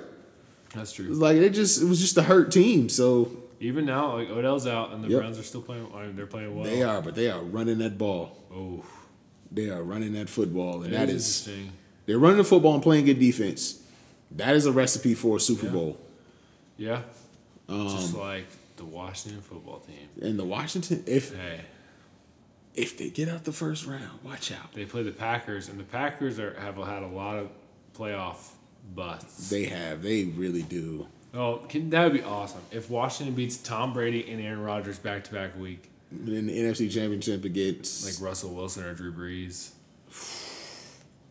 That's true. like it just it was just a hurt team. So Even now, like Odell's out, and the Yep. Browns are still playing. I mean, they're playing well. they are, but they are running that ball. Oh, They are running that football, and it that is is interesting. they're running the football and playing good defense. That is a recipe for a Super Yeah. Bowl. Yeah, just Um, like the Washington football team. and the Washington, if Hey, if they get out the first round, watch out. they play the Packers, and the Packers are have had a lot of playoff busts. They have, they really do. Oh, can, that would be awesome if Washington beats Tom Brady and Aaron Rodgers back to back week, In the NFC Championship against, like Russell Wilson or Drew Brees,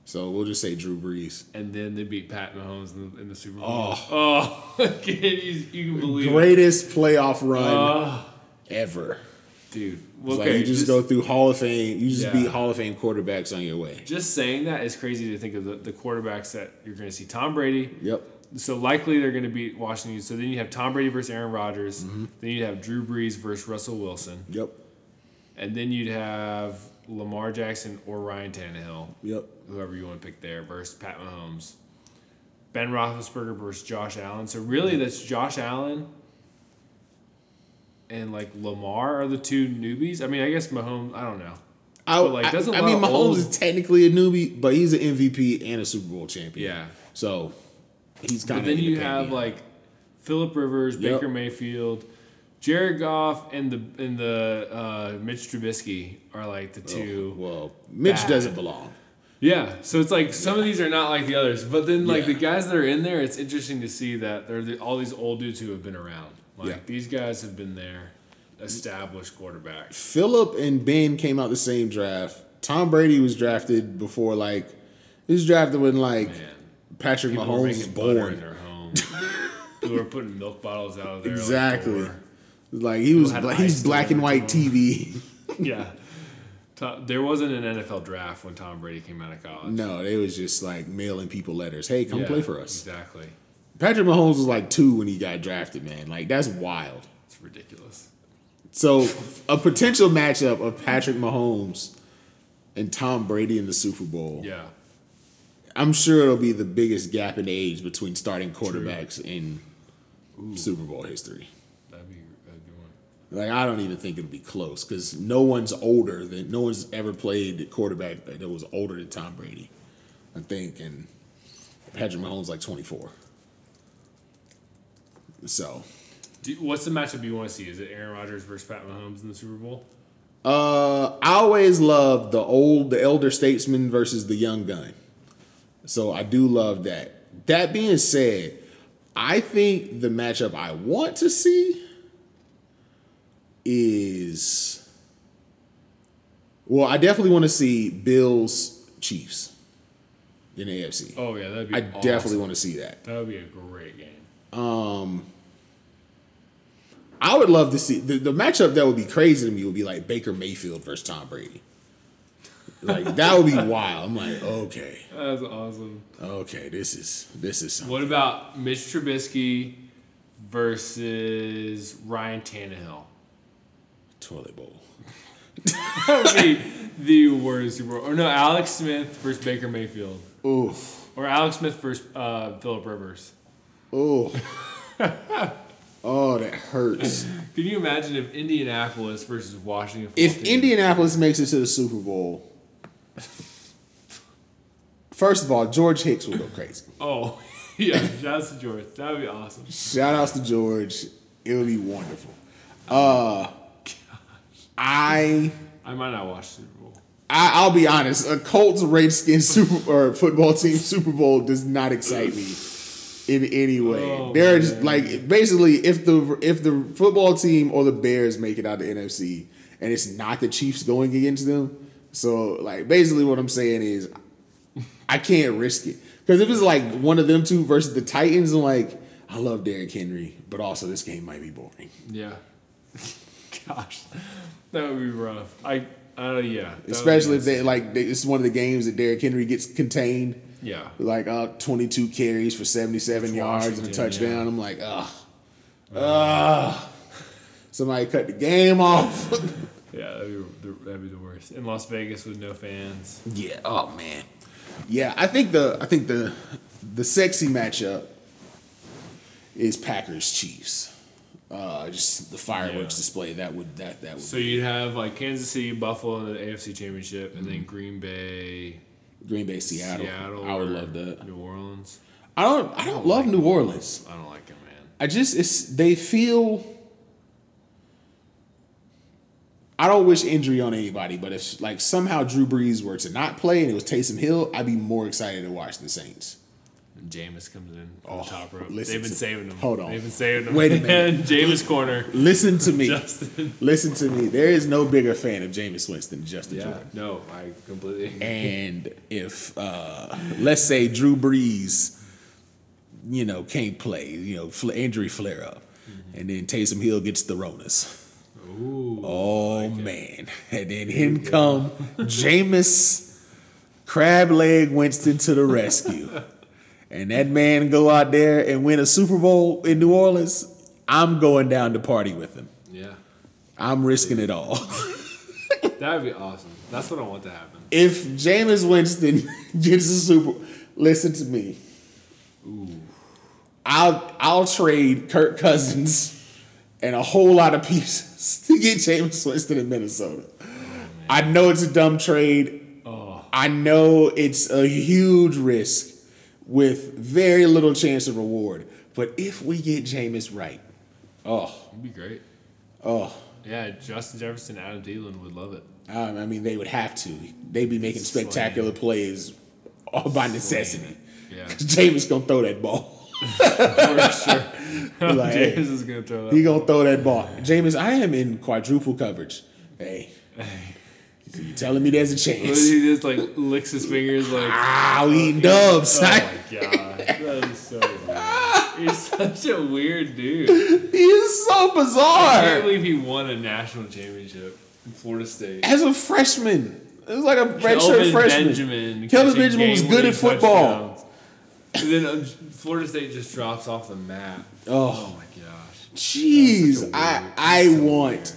so we'll just say Drew Brees. and then they beat Pat Mahomes in the, in the Super Bowl. Oh. Oh, can you, you can believe it. Greatest playoff run Oh, ever. dude. It's Okay, like you just, go through Hall of Fame. You just Yeah. beat Hall of Fame quarterbacks on your way. Just saying that is crazy to think of the, the quarterbacks that you're going to see. Tom Brady. Yep. So likely they're going to beat Washington. So then you have Tom Brady versus Aaron Rodgers. Mm-hmm. Then you'd have Drew Brees versus Russell Wilson. Yep. And then you'd have Lamar Jackson or Ryan Tannehill, Yep. whoever you want to pick there, versus Pat Mahomes. Ben Roethlisberger versus Josh Allen. So really, that's Josh Allen and like Lamar are the two newbies. I mean, I guess Mahomes. I don't know. I, But, like, doesn't I, a mean, Mahomes old- is technically a newbie, but he's an MVP and a Super Bowl champion. Yeah. So he's kind of. then you have like Philip Rivers, Yep. Baker Mayfield, Jared Goff, and the and the uh, Mitch Trubisky are like the two. Well, Mitch bad. doesn't belong. Yeah, so it's like some of these are not like the others, but then like Yeah. the guys that are in there, it's interesting to see that they're the, all these old dudes who have been around. Like Yeah. these guys have been there, established quarterbacks. Philip and Ben came out the same draft. Tom Brady was drafted before like he was drafted when like Man, Patrick people Mahomes was making butter in born. their home. people were putting milk bottles out of there. Exactly. Like he was bla- he's black and white TV. yeah. Tom, there wasn't an NFL draft when Tom Brady came out of college. no, they was just like mailing people letters. Hey, come Yeah, play for us. Exactly. Patrick Mahomes was like two when he got drafted, man. Like that's wild. It's ridiculous. So a potential matchup of Patrick Mahomes and Tom Brady in the Super Bowl. Yeah. I'm sure it'll be the biggest gap in age between starting quarterbacks in Super Bowl history. That'd be a good one. Like I don't even think it'll be close because no one's older than no one's ever played quarterback that was older than Tom Brady. I think, and Patrick Mahomes like 24. So, Do, what's the matchup you want to see? Is it Aaron Rodgers versus Pat Mahomes in the Super Bowl? uh, I always love the old, the elder statesman versus the young gun. So I do love that. That being said, I think the matchup I want to see is well, I definitely want to see Bills Chiefs in the AFC. Oh yeah, that'd be. I awesome. definitely want to see that. That would be a great game. Um, I would love to see the, the matchup that would be crazy to me would be like Baker Mayfield versus Tom Brady. Like that would be wild. I'm like, okay, That's awesome. okay, this is this is something. What about Mitch Trubisky versus Ryan Tannehill? Toilet bowl. That would be the worst Or no, Alex Smith versus Baker Mayfield. Oof. Or Alex Smith versus uh, Philip Rivers. Oh. oh, that hurts. Can you imagine if Indianapolis versus Washington? If Indianapolis makes it to the Super Bowl, first of all, George Hicks will go crazy. Oh, yeah. Shout out to George. That would be awesome. Shout outs to George. It would be wonderful. Uh, I, I might not watch Super Bowl. I I'll be honest. A Colts Redskins Super or football team Super Bowl does not excite me in any way. Oh, They're just like basically if the if the football team or the Bears make it out the NFC and it's not the Chiefs going against them. So like basically what I'm saying is I can't risk it. Because if it's like one of them two versus the Titans, I'm like, I love Derrick Henry, but also this game might be boring. Yeah. Gosh, that would be rough. I Uh, yeah. Especially if they like they, it's one of the games that Derrick Henry gets contained. Yeah. Like uh, 22 carries for 77 It's yards and a touchdown. yeah. I'm like, ugh. Ugh. Somebody cut the game off. Yeah, that'd be, the- that'd be the worst. In Las Vegas with no fans. yeah. Oh man. Yeah, I think the I think the the sexy matchup is Packers Chiefs. Uh, just the fireworks Yeah. display that would that that would So you'd have like Kansas City, Buffalo in the AFC Championship, and then Green Bay, Green Bay Seattle. Seattle. I would love that. New Orleans. I don't I don't love New Orleans. I don't like it, man. I just it's they feel. I don't wish injury on anybody, but if like somehow Drew Brees were to not play and it was Taysom Hill, I'd be more excited to watch the Saints. And Jameis comes in on Oh, the top rope. They've been saving him. hold on. They've been saving him. Wait a minute. Jameis corner. Listen to me. Justin. Listen to me. There is no bigger fan of Jameis Winston than Justin Yeah. Jordan. No, I completely. And if uh, let's say Drew Brees, you know, can't play, you know, injury flare up, and then Taysom Hill gets the Ronas. Ooh. Oh man! And then in come Jameis Crab Leg Winston to the rescue, and that man go out there and win a Super Bowl in New Orleans. I'm going down to party with him. Yeah. I'm risking it all. That would be awesome. That's what I want to happen. if Jameis Winston gets a Super, listen to me. Ooh. I'll I'll trade Kirk Cousins and a whole lot of pieces to get Jameis Winston in Minnesota. Oh, I know it's a dumb trade. Oh, I know it's a huge risk with very little chance of reward. But if we get Jameis right, oh, it'd be great. oh, Yeah, Justin Jefferson, Adam Thielen would love it. um, I mean, they would have to. They'd be making spectacular plays all by necessity. Yeah, Jameis gonna throw that ball. for sure. Like, hey, James is gonna throw that. He gonna throw that ball. Jameis, I am in quadruple coverage. Hey. Hey, you telling me there's a chance? he just like licks his fingers like. Ah, we eating dubs. Oh my god, that is so weird. He's such a weird dude. he is so bizarre. I can't believe he won a national championship in Florida State. As a freshman, it was like a redshirt Kelvin freshman. Benjamin. Kelvin Benjamin was good at football. touchdowns. And then uh, Florida State just drops off the map. Oh, Oh my gosh. jeez, I. I so want.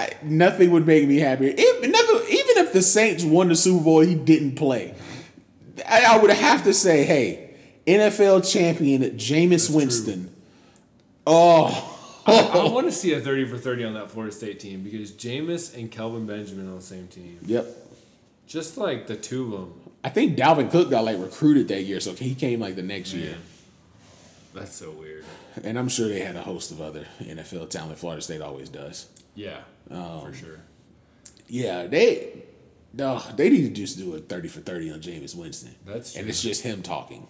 I, nothing would make me happier. If, nothing, even if the Saints won the Super Bowl, he didn't play. I, I would have to say, hey, NFL champion Jameis Winston. Oh, I want to see a 30 for 30 on that Florida State team because Jameis and Kelvin Benjamin on the same team. yep. Just like the two of them. I think Dalvin Cook got like recruited that year, so he came like the next year. That's so weird. And I'm sure they had a host of other NFL talent. Florida State always does. Yeah, Um, for sure. Yeah, they no, they need to just do a thirty for thirty on Jameis Winston. That's and it's just him talking.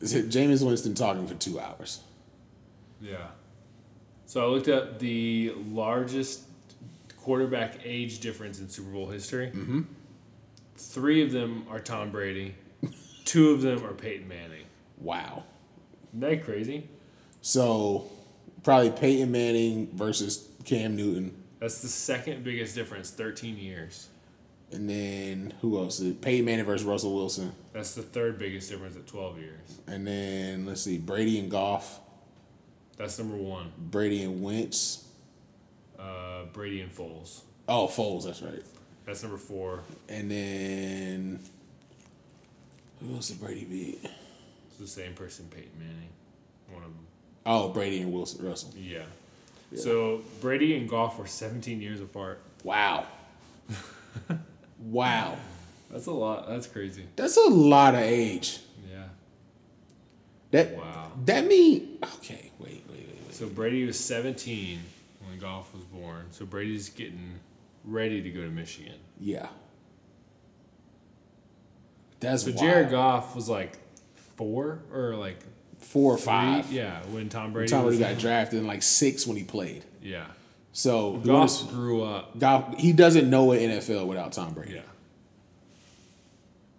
It's Jameis Winston talking for two hours. Yeah. So I looked up the largest quarterback age difference in Super Bowl history. Mm-hmm. Three of them are Tom Brady. Two of them are Peyton Manning. Wow. Isn't that crazy? So probably Peyton Manning versus Cam Newton, That's the second biggest difference, 13 years. and then who else? Peyton Manning versus Russell Wilson, That's the third biggest difference at 12 years. and then let's see, Brady and Goff, That's number one. Brady and Wentz. Uh, Brady and Foles. Oh, Foles, that's right. That's number four. And then who else did Brady beat? It's the same person, Peyton Manning. One of them. Oh, Brady and Wilson Russell. Yeah. So Brady and Goff were 17 years apart. Wow. wow. That's a lot. That's crazy. That's a lot of age. Yeah. That Wow. that mean okay, wait, wait, wait, wait. So Brady was 17 when Goff was born. So Brady's getting ready to go to Michigan. Yeah. That's So wild. Jared Goff was like four or like four or three. five. Yeah, when Tom Brady. Tom Brady got drafted in like six when he played. Yeah. So Goff is- grew up. Goff, he doesn't know an NFL without Tom Brady. Yeah.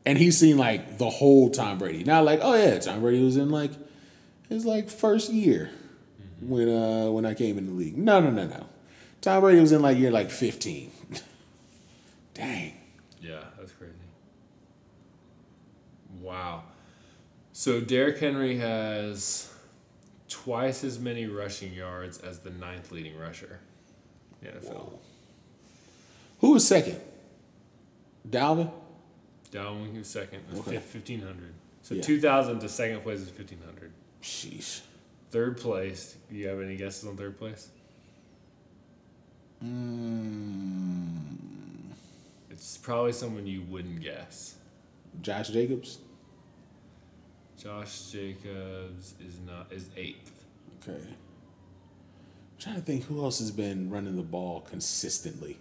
And he's seen like the whole Tom Brady. Not like, oh yeah, Tom Brady was in like his like first year when uh when I came in the league. No, no, no, no. Tom Brady was in like year like fifteen. Dang. Yeah, that's crazy. Wow. So Derrick Henry has twice as many rushing yards as the ninth leading rusher. in the NFL. Whoa. Who was second? Dalvin? Dalvin was second, was Okay. fifteen hundred. So Yeah. two thousand to second place is fifteen hundred. Sheesh. Third place. Do you have any guesses on third place? Mm, It's probably someone you wouldn't guess. Josh Jacobs? Josh Jacobs is not is eighth. Okay. I'm trying to think who else has been running the ball consistently.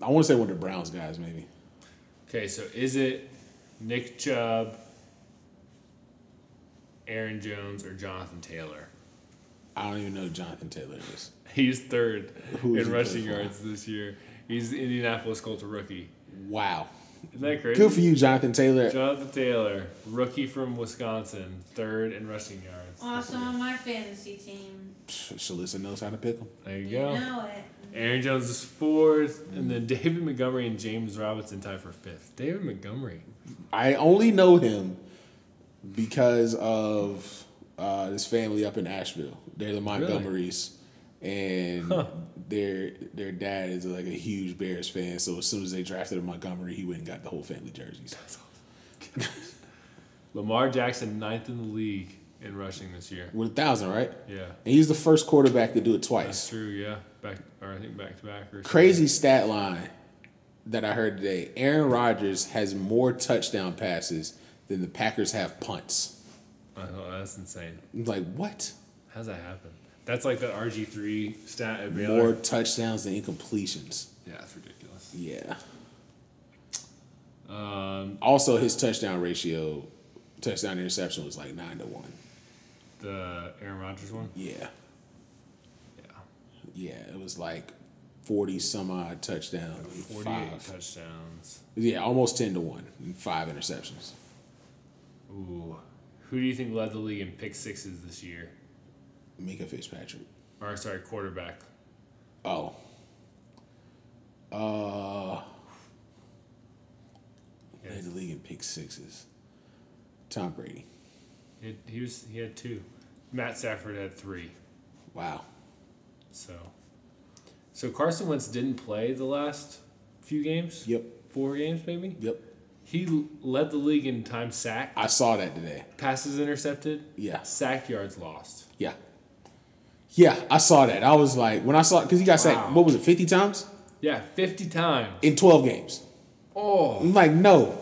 I want to say one of the Browns guys, maybe. Okay, so is it Nick Chubb, Aaron Jones, or Jonathan Taylor? I don't even know who Jonathan Taylor is. He's third Who is in rushing yards this year. He's the Indianapolis Colts rookie. Wow. Isn't that crazy? Good for you, Jonathan Taylor. Jonathan Taylor, rookie from Wisconsin, third in rushing yards. Also on my fantasy team. Shalissa knows how to pick them. There you You go. know it. Aaron Jones is fourth, and then David Montgomery and James Robinson tied for fifth. David Montgomery. I only know him because of uh, this family up in Asheville. They're the Montgomerys, and Huh. their their dad is like a huge Bears fan. So as soon as they drafted a Montgomery, he went and got the whole family jerseys. Lamar Jackson, ninth in the league in rushing this year. With a thousand, right? Yeah. And he's the first quarterback to do it That's twice. true, yeah. Back or I think back to back or. Crazy stat line that I heard today. Aaron Rodgers has more touchdown passes than the Packers have punts. I know, that's insane. Like, what? How's that happen? That's like the RG three stat at Baylor. More touchdowns than incompletions. Yeah, that's ridiculous. Yeah. Um, Also, his touchdown ratio, touchdown interception was like nine to one. the Aaron Rodgers one. Yeah, Yeah, yeah, it was like forty some odd touchdowns, forty eight touchdowns. Yeah, almost ten to one, and five interceptions. Ooh, who do you think led the league in pick sixes this year? Minkah Fitzpatrick. Or sorry, quarterback. Oh. Uh, Yeah, led the league in pick sixes. Tom Brady. he, he was he had two. Matt Stafford had three. Wow. So, so Carson Wentz didn't play the last few games. Yep. Four games maybe. Yep. He led the league in time sacked, I saw that today. passes intercepted, Yeah. sack yards lost. Yeah. Yeah, I saw that. I was like, when I saw, because he got sacked, what was it, 50 times? Yeah, fifty times. In 12 games. Oh, I'm like, no.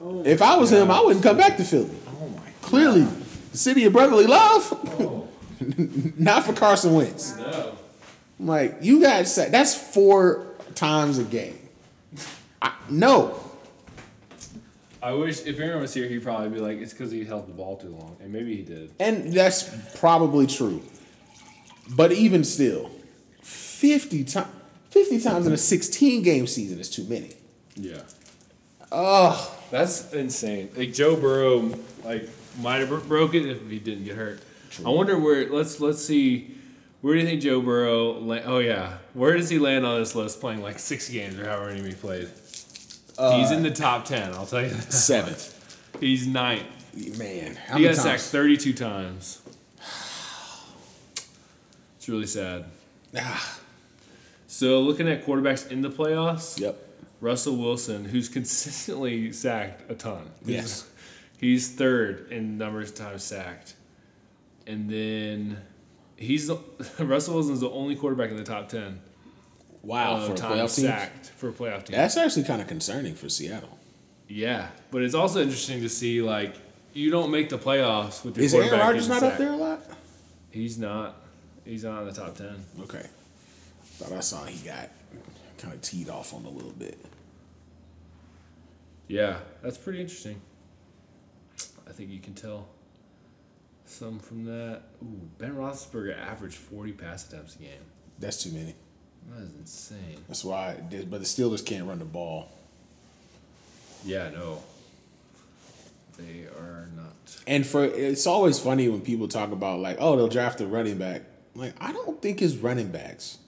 Oh. if I was him, I wouldn't come back to Philly. oh my Clearly, the city of brotherly love, Oh not for Carson Wentz. no. I'm like, you guys say that's four times a game. I, no. I wish if Aaron was here, he'd probably be like, it's because he held the ball too long, and maybe he did. And that's probably true. But even still, 50 times 50 times in a 16 game season is too many. Yeah. Oh, That's insane. Like Joe Burrow, like might have bro- broke it if he didn't get hurt. I wonder where. Let's let's see. Where do you think Joe Burrow? La- oh yeah, where does he land on this list? Playing like six games or however many he played. Uh, He's in the top ten. I'll tell you. That. seventh. He's ninth. Man, how He got sacked thirty-two times. It's really sad. Ah, So looking at quarterbacks in the playoffs, yep. Russell Wilson, who's consistently sacked a ton. Yes. He's third in numbers of times sacked. And then he's the, Russell Wilson's the only quarterback in the top 10 Wow, for a playoff team. sacked for a playoff team. That's actually kind of concerning for Seattle. yeah, but it's also interesting to see like you don't make the playoffs with your quarterback. Is Aaron Rodgers not up there a lot? He's not. He's not in the top 10. Okay. Thought I saw he got kind of teed off on a little bit. Yeah, that's pretty interesting. I think you can tell some from that. Ooh, Ben Roethlisberger averaged 40 pass attempts a game. That's too many. That is insane. That's why. But the Steelers can't run the ball. Yeah, no. They are not. And for it's always funny when people talk about like, oh, they'll draft a running back. Like, I don't think it's running backs.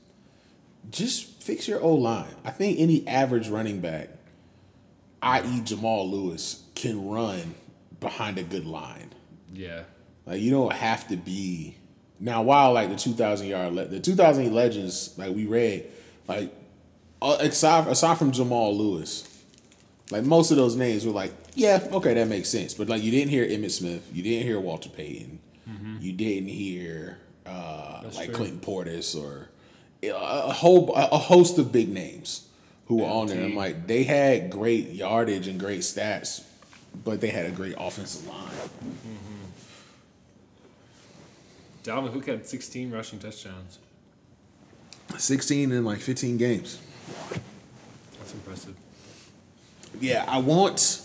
just fix your O line. I think any average running back, i.e. Jamal Lewis, can run behind a good line. Yeah. Like you don't have to be now. While like the two thousand yard, le- the two thousand legends, like we read, like uh, aside aside from Jamal Lewis, like most of those names were like, yeah, okay, that makes sense. But like you didn't hear Emmitt Smith, you didn't hear Walter Payton, you didn't hear uh, like true. Clinton Portis or a, whole a host of big names who were on there. I'm like, they had great yardage and great stats, but they had a great offensive line. Dalvin Cook had 16 rushing touchdowns. 16 in like 15 games. That's impressive. Yeah, I want.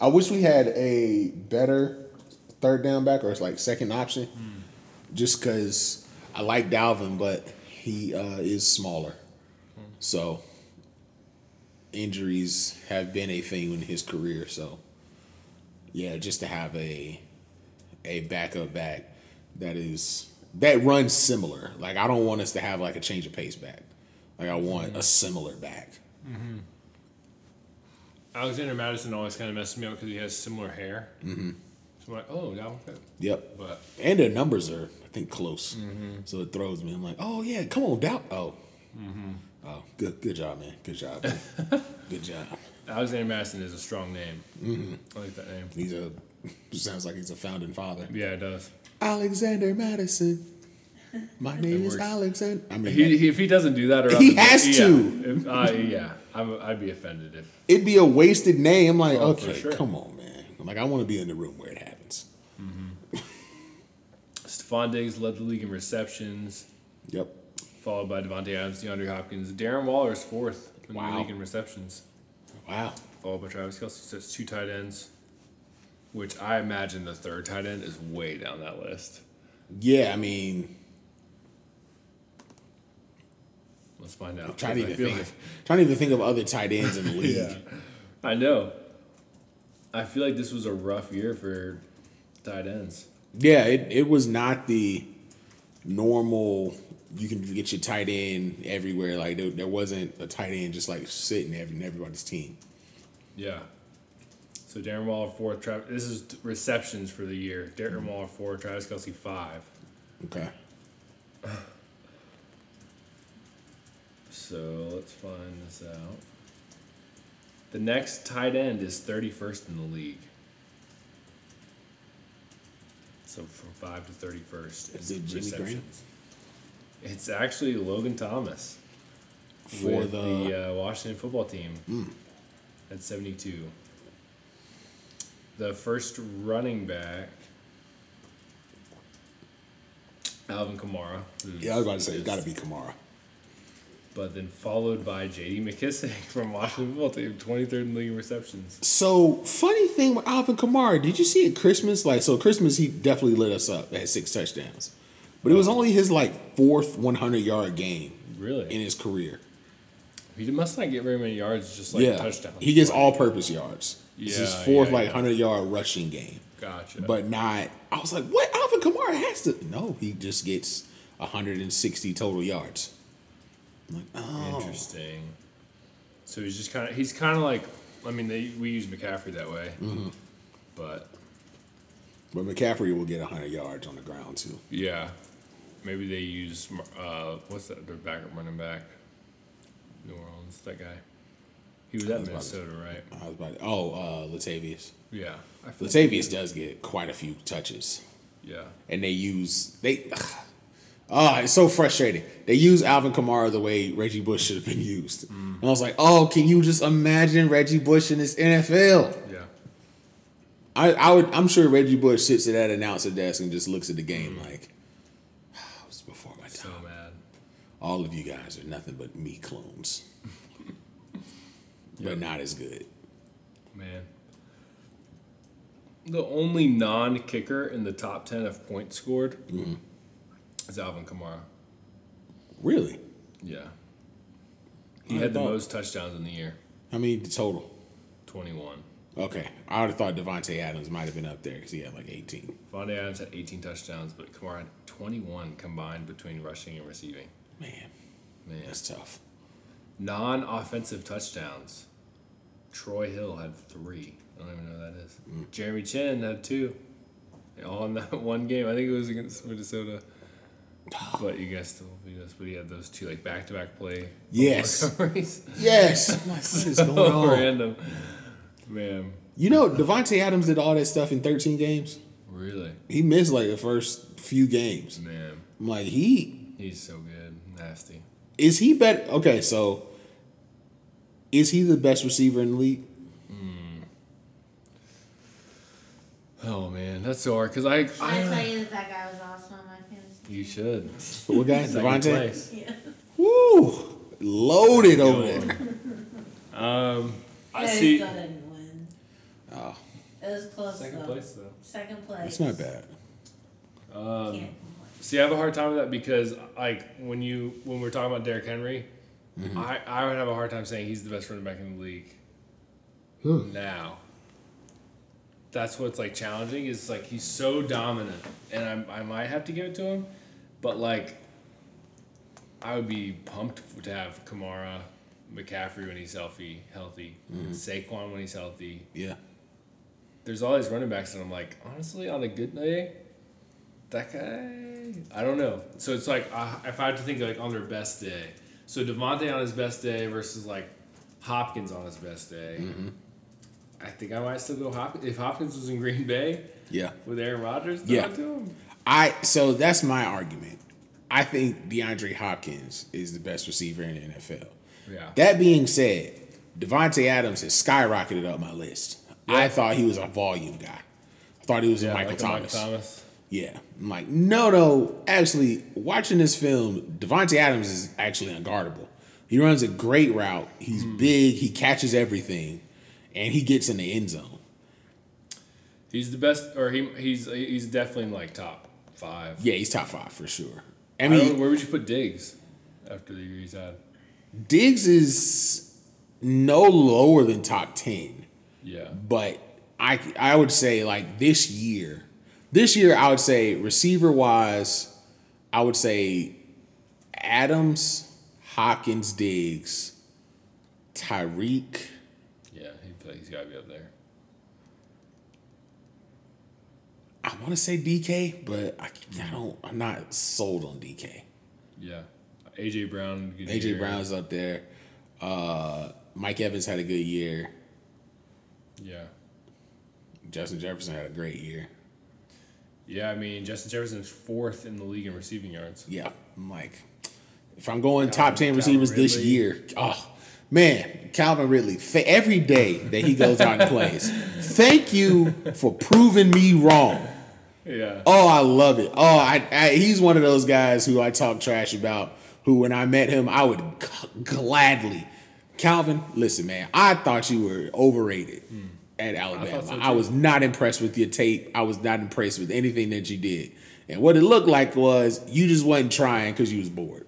I wish we had a better third down back or it's like second option, just because I like Dalvin, but he uh, is smaller, so injuries have been a thing in his career. So yeah, just to have a a backup back that is that runs similar. Like I don't want us to have like a change of pace back. Like I want a similar back. Alexander Mattison always kind of messes me up because he has similar hair. Mm-hmm. So I'm like, oh, Dalvin. Yep. But And their numbers are, think, close. So it throws me. I'm like, oh yeah, come on, down. Oh, oh, good, good job, man. Good job, man. good job. Alexander Mattison is a strong name. Mm-hmm. I like that name. He's a sounds like he's a founding father. Yeah, it does. Alexander Mattison. My name is. Alexander. I mean, He, he, if he doesn't do that, or He has yeah, to. If, uh, yeah, I'm, I'd be offended if. it'd be a wasted name. I'm like, Oh, okay, sure. come on, man. I'm like, I want to be in the room where it happens. Stefon Diggs led the league in receptions, Yep. followed by Davante Adams, DeAndre Hopkins. Darren Waller is fourth in Wow. the league in receptions, Wow. followed by Travis Kelce. So it's two tight ends, which I imagine the third tight end is way down that list. Yeah, I mean, Let's find out. trying to even think like- of trying to even think of other tight ends in the league. Yeah, I know. I feel like this was a rough year for tight ends. Yeah, it, it was not the normal. You can get your tight end everywhere. Like there, there wasn't a tight end just like sitting every, in everybody's team. Yeah. So Darren Waller four. Travis, this is receptions for the year. Darren Waller four. Travis Kelce five. Okay. So let's find this out. The next tight end is thirty first in the league. So from five to thirty first. Is it Jimmy Graham? It's actually Logan Thomas For with the, the uh, Washington football team at 72. The first running back, Alvin Kamara. yeah, I was about to say it's got to be Kamara. But then followed by J.D. McKissic from Washington football team, 23rd in league receptions. So funny thing with Alvin Kamara, did you see at Christmas? Like so, Christmas he definitely lit us up. Had six touchdowns, but it was only his like fourth 100 yard game Really? in his career. he must not get very many yards, just like yeah, touchdowns. he gets all purpose yards. It's his fourth yeah, like yeah. 100 yard rushing game. Gotcha. but not. I was like, what? Alvin Kamara has to. No, he just gets 160 total yards. Like, oh, Interesting. So he's just kind of he's kind of like I mean they, we use McCaffrey that way, Mm-hmm. but but McCaffrey will get 100 yards on the ground too. yeah, maybe they use uh what's that their backup running back, New Orleans that guy. He was at was about to- Minnesota, right? I was about. To, oh, uh, Latavius. Yeah, Latavius does get quite a few touches, Yeah, and they use they. Oh, it's so frustrating. They use Alvin Kamara the way Reggie Bush should have been used, and I was like, oh, can you just imagine Reggie Bush in this NFL? yeah. I, I would. I'm sure Reggie Bush sits at that announcer desk and just looks at the game like, "Ah, "It's before my time. So mad. All of you guys are nothing but me clones, but not as good." Man. The only non-kicker in the top ten of points scored Mm-hmm. Is Alvin Kamara. Really? Yeah. He I had the thought- most touchdowns in the year, How many total? twenty-one. Okay, I would have thought Davante Adams might have been up there because he had like 18. Vontae Adams had 18 touchdowns, but Kamara had 21 combined between rushing and receiving. Man, Man. That's tough. Non-offensive touchdowns. Troy Hill had three. I don't even know who that is. Mm. Jeremy Chinn had two. All in that one game. I think it was against Minnesota. But you guys still beat us. But he had those two like back-to-back play. Yes. Yes. I'm like, what is going on? random. Man, You know, Davante Adams did all that stuff in 13 games. really, He missed like the first few games. man, I'm like, he he's so good, nasty. is he better? Okay, so is he the best receiver in the league? Hmm. Oh man, that's so hard. Cause I, Should I tell you that that guy was awesome on my fantasy? You should. What guy? Second Davante? place. Yeah. Woo! Loaded over there. Um, I Yeah, see. still didn't win. Oh, It was close Second though. place though. Second place. it's not bad. Um, Can't complain. See, I have a hard time with that because, like, when you when we're talking about Derrick Henry, Mm-hmm. I, I would have a hard time saying he's the best running back in the league. Now, that's what's like challenging is like he's so dominant, and I I might have to give it to him, but like, I would be pumped to have Kamara, McCaffrey when he's healthy, healthy, Mm-hmm. Saquon when he's healthy. Yeah. There's all these running backs, and I'm like, honestly, on a good day, that guy, I don't know. So it's like uh, if I have to think like on their best day, so Davante on his best day versus like Hopkins on his best day. I think I might still go Hopkins. If Hopkins was in Green Bay Yeah. with Aaron Rodgers, Yeah. yeah, to him. I so that's my argument. I think DeAndre Hopkins is the best receiver in the NFL. Yeah, That being said, Davante Adams has skyrocketed up my list. I thought he was a volume guy. I thought he was a yeah, Michael like Thomas. Michael Thomas. Yeah. I'm like, no, no. Actually, watching this film, Davante Adams is actually unguardable. He runs a great route. He's Hmm. big. He catches everything, and he gets in the end zone. He's the best, or he he's he's definitely in like top five. Yeah, he's top five for sure. I I mean, where would you put Diggs after the year he's had? Diggs is no lower than top ten. Yeah, but I I would say like this year, this year I would say receiver wise, I would say Adams, Hopkins, Diggs, Tyreek. Yeah, he feel like he's got to be up there. I want to say DK, but I, I don't. I'm not sold on DK. Yeah, AJ Brown. good AJ year. Brown's up there. Uh, Mike Evans had a good year. Yeah. Justin Jefferson had a great year. Yeah, I mean Justin Jefferson's fourth in the league in receiving yards. Yeah, I'm if I'm going top Calvin- ten Calvin receivers this Ridley. year, oh man, Calvin Ridley. Fa- every day that he goes out and plays, thank you for proving me wrong. Yeah. Oh, I love it. Oh, I, I he's one of those guys who I talk trash about. Who, when I met him, I would g- gladly. Calvin, listen, man, I thought you were overrated at Alabama. so I, was not impressed with your tape. I was not impressed with anything that you did. And what it looked like was you just wasn't trying because you was bored.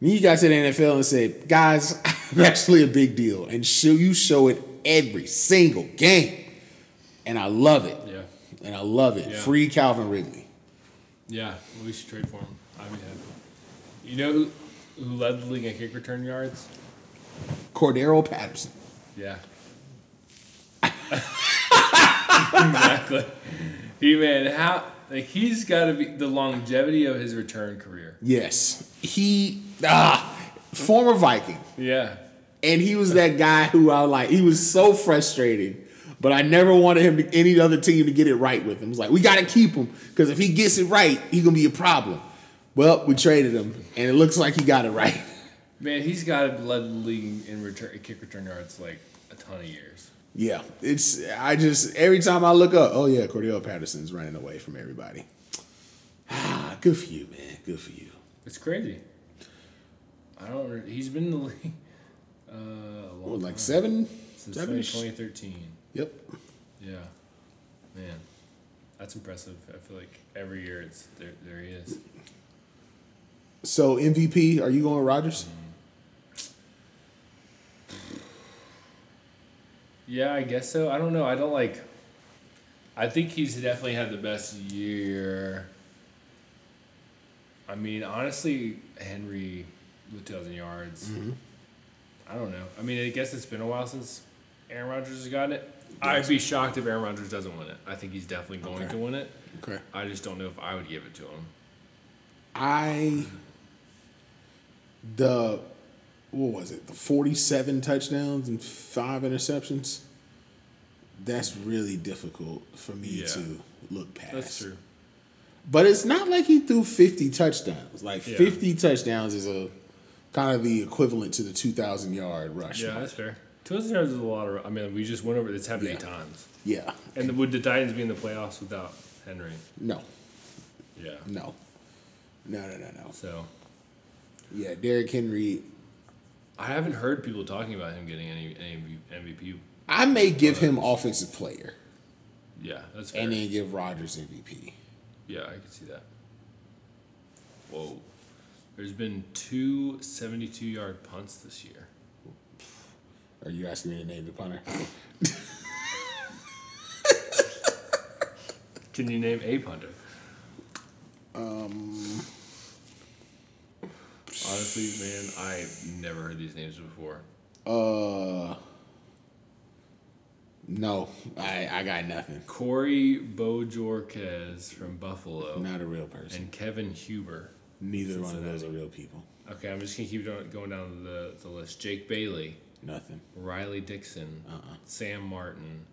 You got to the NFL and said, guys, I'm actually a big deal. And show you show it every single game. And I love it. Yeah. And I love it. Yeah. Free Calvin Ridley. Yeah. We should trade for him. I'd be happy. You know who, who led the league in kick return yards? Cordarrelle Patterson. Yeah. exactly. He man, how like he's got to be the longevity of his return career. Yes. He ah former Viking. Yeah. And he was that guy who I like he was so frustrating. But I never wanted him to any other team to get it right with him. It was like, we gotta keep him, because if he gets it right, he's gonna be a problem. Well, we traded him, and it looks like he got it right. Man, he's got to led the league in return kick return yards like a ton of years. Yeah, it's I just every time I look up, oh yeah, Cordarrelle Patterson's running away from everybody. Ah, good for you, man. Good for you. It's crazy. I don't. He's been in the league. Uh, a long like time. seven, since seven. 2013. Yep. Yeah, man, that's impressive. I feel like every year it's there. There he is. So MVP, are you going Rodgers? Yeah, I guess so. I don't know. I don't like. I think he's definitely had the best year. I mean, honestly, Henry with thousand yards. Mm-hmm. I don't know. I mean, I guess it's been a while since Aaron Rodgers has gotten it. I'd be shocked if Aaron Rodgers doesn't win it. I think he's definitely going Okay. to win it. Okay. I just don't know if I would give it to him. I the what was it? The forty-seven touchdowns and five interceptions. That's really difficult for me Yeah. to look past. That's true. But it's not like he threw fifty touchdowns. Like Yeah. fifty touchdowns is a kind of the equivalent to the two thousand yard rush. Yeah, mark. that's fair. 2,000 yards is a lot of. I mean, we just went over. It's happened eight times. Yeah. And would the Titans be in the playoffs without Henry? No. Yeah. No. No. No. No. No. So Yeah. Derrick Henry. I haven't heard people talking about him getting any, any MVP. I may give him offensive player Yeah, that's fair. and then give Rodgers MVP. Yeah, I can see that. Whoa. There's been two 72 yard punts this year. Are you asking me to name the punter? Can you name a punter? Um, Honestly, man, I've never heard these names before. uh, no, I I got nothing. Corey Bojorquez from Buffalo Not a real person. and Kevin Huber. Neither one of those are real people. Okay, I'm just gonna keep going down the, the list. Jake Bailey, Nothing. Riley Dixon, Uh-uh. Sam Martin,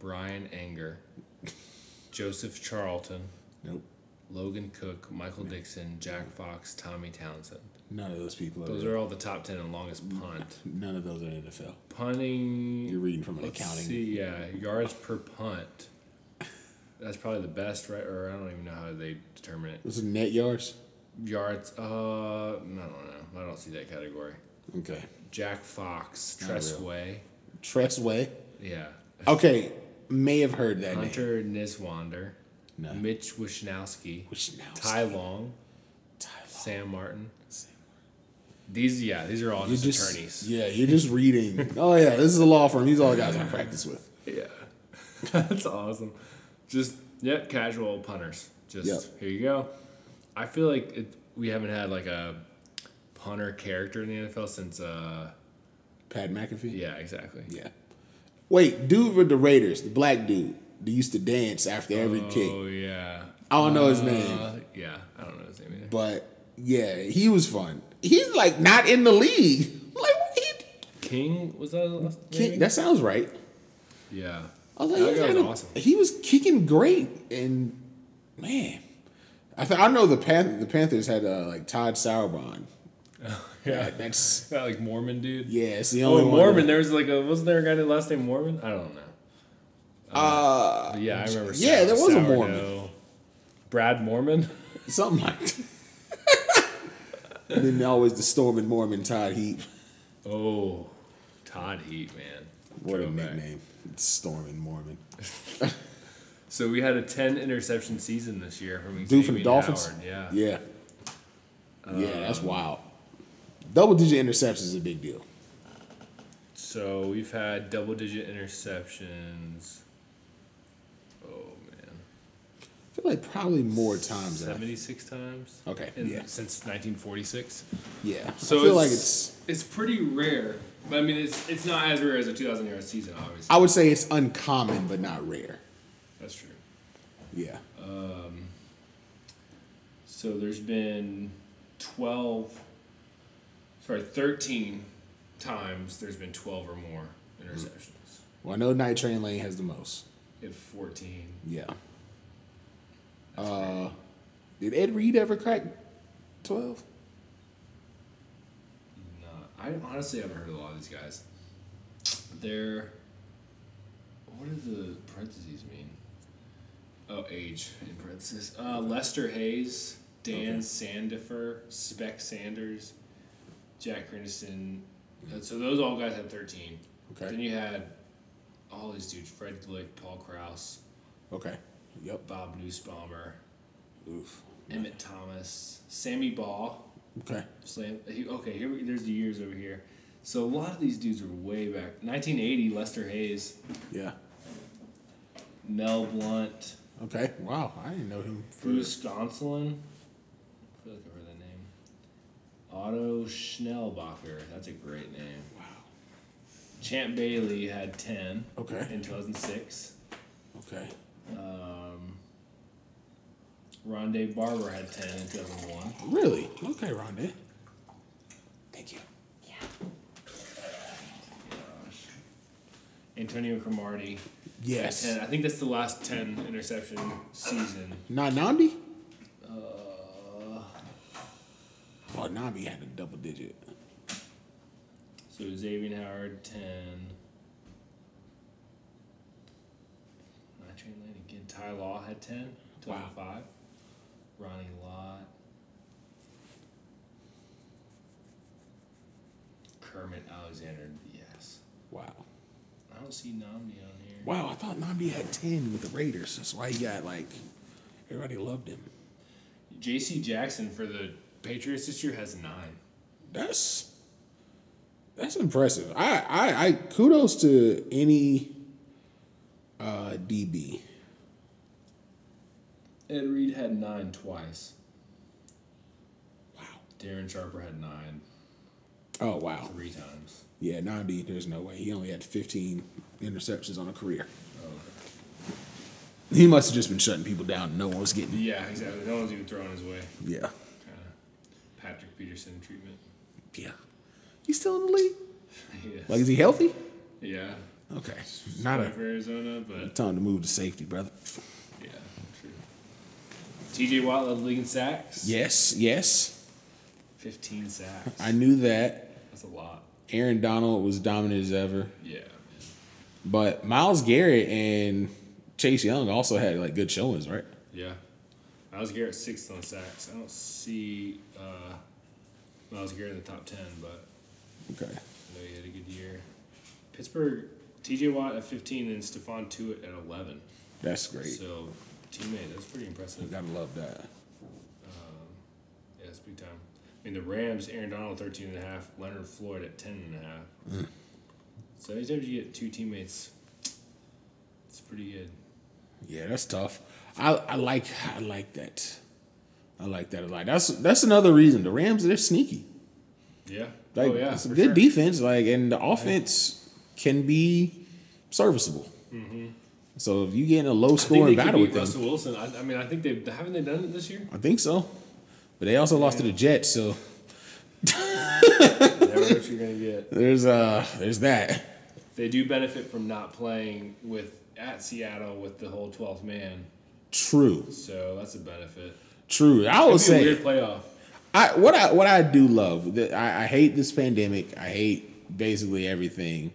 Bryan Anger, Joseph Charlton, Nope. Logan Cooke, Michael Dickson, Jack Fox, Tommy Townsend. None of those people are. Those are all the top ten and longest punt. None of those are in the NFL. Punting. You're reading from an accounting. See, yeah, yards per punt. That's probably the best, right? Or I don't even know how they determine it. Those are net yards. Yards. Uh, I don't know. I don't see that category. Okay. Jack Fox. Tress Way. Tressway. Yeah. Okay, may have heard that name. Hunter Niswander. No. Mitch Wishnowsky. Wishnowsky. Ty Long. Ty Law. Sam Martin. These, yeah, these are all just, just attorneys. yeah. You're just reading. oh yeah, this is a law firm. These are all the guys I practice with. Yeah. That's awesome. Just, yep, casual punters. Just, Yep. here you go. I feel like it, we haven't had like a punter character in the NFL since, uh, Pat McAfee. yeah, exactly. Yeah. Wait, dude with the Raiders, the black dude, that used to dance after every kick. Oh, yeah. I don't know his Uh, name, Yeah, I don't know his name either. but yeah, he was fun. He's like not in the league. Like what he, King, was that his last kick, name? that sounds right. Yeah. I was like, That he, guy was kinda- awesome. he was kicking great, and man, I th- I know the Pan- the Panthers had uh, like Todd Sauerbrun. Yeah. That's That like Mormon dude. yeah, it's the Oh, only one. Mormon. that- There was like a wasn't there a guy named last name Mormon? I don't know. uh, But yeah, I remember. Yeah, there was a Mormon. Brad Mormon. something like that. And then always the Storm and Mormon Todd Heat. Oh, Todd Heat, man. What a Throwback. nickname. It's Storm and Mormon. So we had a ten interception season this year from Dude from the Dolphins? Howard, Yeah. Yeah. yeah, Um, that's wild. Double digit interceptions is a big deal. So we've had double digit interceptions. Oh man, I feel like probably more times than I- seventy six times. Okay, In, yeah. Since nineteen forty six. Yeah. So I feel like it's it's pretty rare. But I mean, it's it's not as rare as a two thousand yard season, obviously. I would say it's uncommon but not rare. That's true. Yeah. Um, so there's been 12, sorry, 13 times there's been 12 or more interceptions. Well I know Night Train Lane has the most. If 14. Yeah. Uh did Ed Reed ever crack twelve? Not, I honestly haven't heard of a lot of these guys. They're. What do the parentheses mean? Oh, age in parentheses. Uh, Lester Hayes, Dan Okay. Sandifer, Spec Sanders, Jack Grindison. Uh, So those all guys had 13. Okay. Then you had all these dudes Fred Glick, Paul Krause, Okay. Yep. Bob Nussbaumer, Oof. Emmitt Thomas, Sammy Ball. Okay. Slam. He, okay, here we, there's the years over here. So a lot of these dudes are way back. 1980, Lester Hayes, Yeah. Mel Blount, Okay. Wow. I didn't know him Bruce Gonsoulin. I feel like I've heard that name. Otto Schnellbacher. That's a great name. Wow. Champ Bailey had 10 Okay. in 2006. Okay. Um, Rondé Barber had 10 in 2001. Really? Okay, Rondé. Thank you. Yeah. Antonio Cromartie. Yes. And I think that's the last 10 interception season. Not Nnamdi? Uh, Oh, Nnamdi had a double digit. so Xavier Howard, 10. Again. Ty Law had 10, Wow. Ronnie Lott. Kermit Alexander, yes. Wow. I don't see Nnamdi on here. Wow, I thought Nnamdi had 10 with the Raiders. That's why he got, like, everybody loved him. J.C. Jackson for the Patriots this year has nine. That's that's impressive. I, I, I kudos to any uh, DB. Ed Reed had nine twice. Wow. Darren Sharper had nine Oh wow. three times. Yeah, Nnamdi, there's no way. He only had 15 interceptions on a career. Oh. He must have just been shutting people down. No one was getting. Yeah, exactly. No one's even throwing his way. Yeah. Kind of Patrick Peterson treatment. Yeah. He's still in the league. yes. Like, is he healthy? yeah. Okay. Not Not a Arizona, but time to move to safety, brother. T.J. Watt led the league in sacks. Yes, yes. Fifteen sacks. I knew that. That's a lot. Aaron Donald was dominant as ever. Yeah. But Myles Garrett and Chase Young also had like good showings, right? Yeah. Myles Garrett sixth on sacks. I don't see uh, Myles Garrett in the top ten, but Okay. I know he had a good year. Pittsburgh, T.J. Watt at fifteen and Stephon Tuitt at eleven. That's great. So teammate, that's pretty impressive. You gotta love that. Um, yeah, it's big time. I mean, the Rams, Aaron Donald, 13 and a half. Leonard Floyd at 10 and a half. Mm. So anytime you get two teammates, it's pretty good. Yeah, that's tough. I, I like I like that. I like that a lot. That's that's another reason. The Rams they're sneaky. Yeah. Like oh, yeah. it's a good sure. defense. Like and the offense can be serviceable. Mm-hmm. So if you get in a low scoring battle with them, Russell Wilson. I, I mean, I think they haven't they done it this year. I think so. But they also lost to the Jets, so what you're gonna get. there's uh there's that. They do benefit from not playing with at Seattle with the whole 12th man, True. so that's a benefit. True. I would It'd be a say weird playoff. I what I what I do love that I, I hate this pandemic. I hate basically everything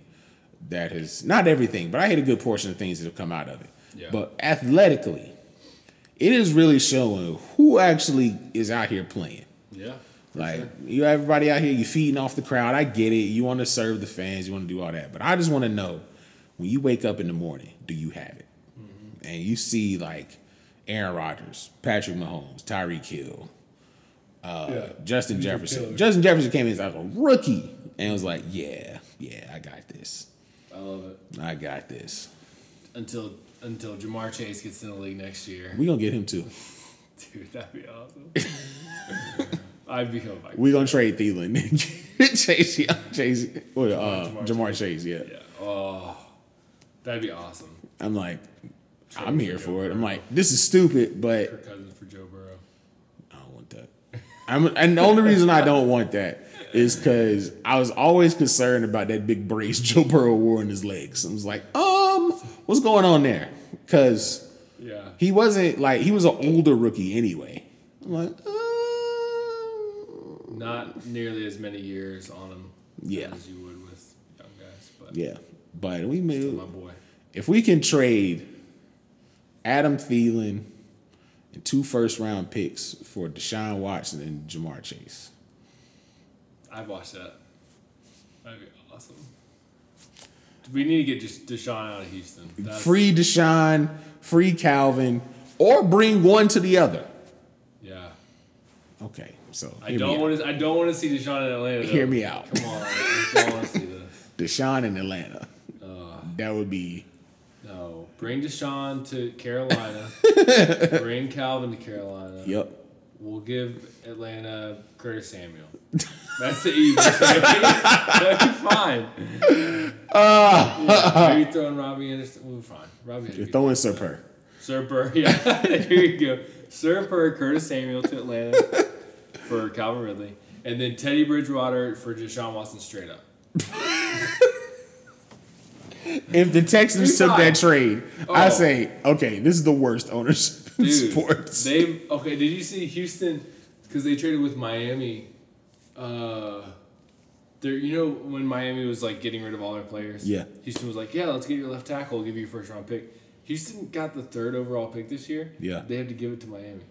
that has not everything, but I hate a good portion of things that have come out of it. Yeah. But athletically, it is really showing who actually is out here playing. Yeah. Like sure. you, everybody out here, you feeding off the crowd. I get it. You want to serve the fans. You want to do all that. But I just want to know when you wake up in the morning, do you have it? Mm-hmm. And you see like Aaron Rodgers, Patrick Mahomes, Tyreek Hill, uh, Yeah. Justin Jefferson. Justin Jefferson came in as like a rookie and was like, "Yeah, yeah, I got this. I love it. I got this. Until until Ja'Marr Chase gets in the league next year. We're gonna get him too. Dude, that'd be awesome. I'd become a Viking. We gonna trade Thielen, Chase, Young, Chase, well, uh, Jamar Ja'Marr Chase. Yeah. Yeah. Oh, that'd be awesome. I'm like, Trade I'm for here Joe for it. I'm like, this is stupid, but Kirk Cousins for Joe Burrow. I don't want that. I'm, and the only reason I don't want that is because I was always concerned about that big brace Joe Burrow wore in his legs. I was like, um, what's going on there? Because Yeah. he wasn't like he was an older rookie anyway. I'm like, uh, Not nearly as many years on him Yeah. as you would with young guys, but yeah. But we made my boy. if we can trade Adam Thielen and two first round picks for Deshaun Watson and Ja'Marr Chase. I'd watch that. That'd be awesome. We need to get just Deshaun out of Houston. That's, free Deshaun, free Calvin, or bring one to the other. Yeah. Okay, so I don't want to. I don't want to see Deshaun in Atlanta. though. Hear me out. Come on, I don't want to see this. Deshaun in Atlanta. Uh, That would be no, bring Deshaun to Carolina. bring Calvin to Carolina. yep. We'll give Atlanta Curtis Samuel. That's the easiest. That'd be fine. yeah, maybe throwing Robbie Anderson. Well, fine. Robbie. You're throwing Sir Purr. Sir Purr, yeah. Here you go. Sir Purr, Curtis Samuel to Atlanta for Calvin Ridley. And then Teddy Bridgewater for Deshaun Watson straight up. If the Texans took that trade, I Oh. say, okay, this is the worst ownership in Dude, sports. They okay. Did you see Houston? Because they traded with Miami. Uh, there. You know when Miami was like getting rid of all their players. Yeah. Houston was like, yeah, let's get your left tackle. We'll give you a first round pick. Houston got the third overall pick this year. Yeah. They had to give it to Miami.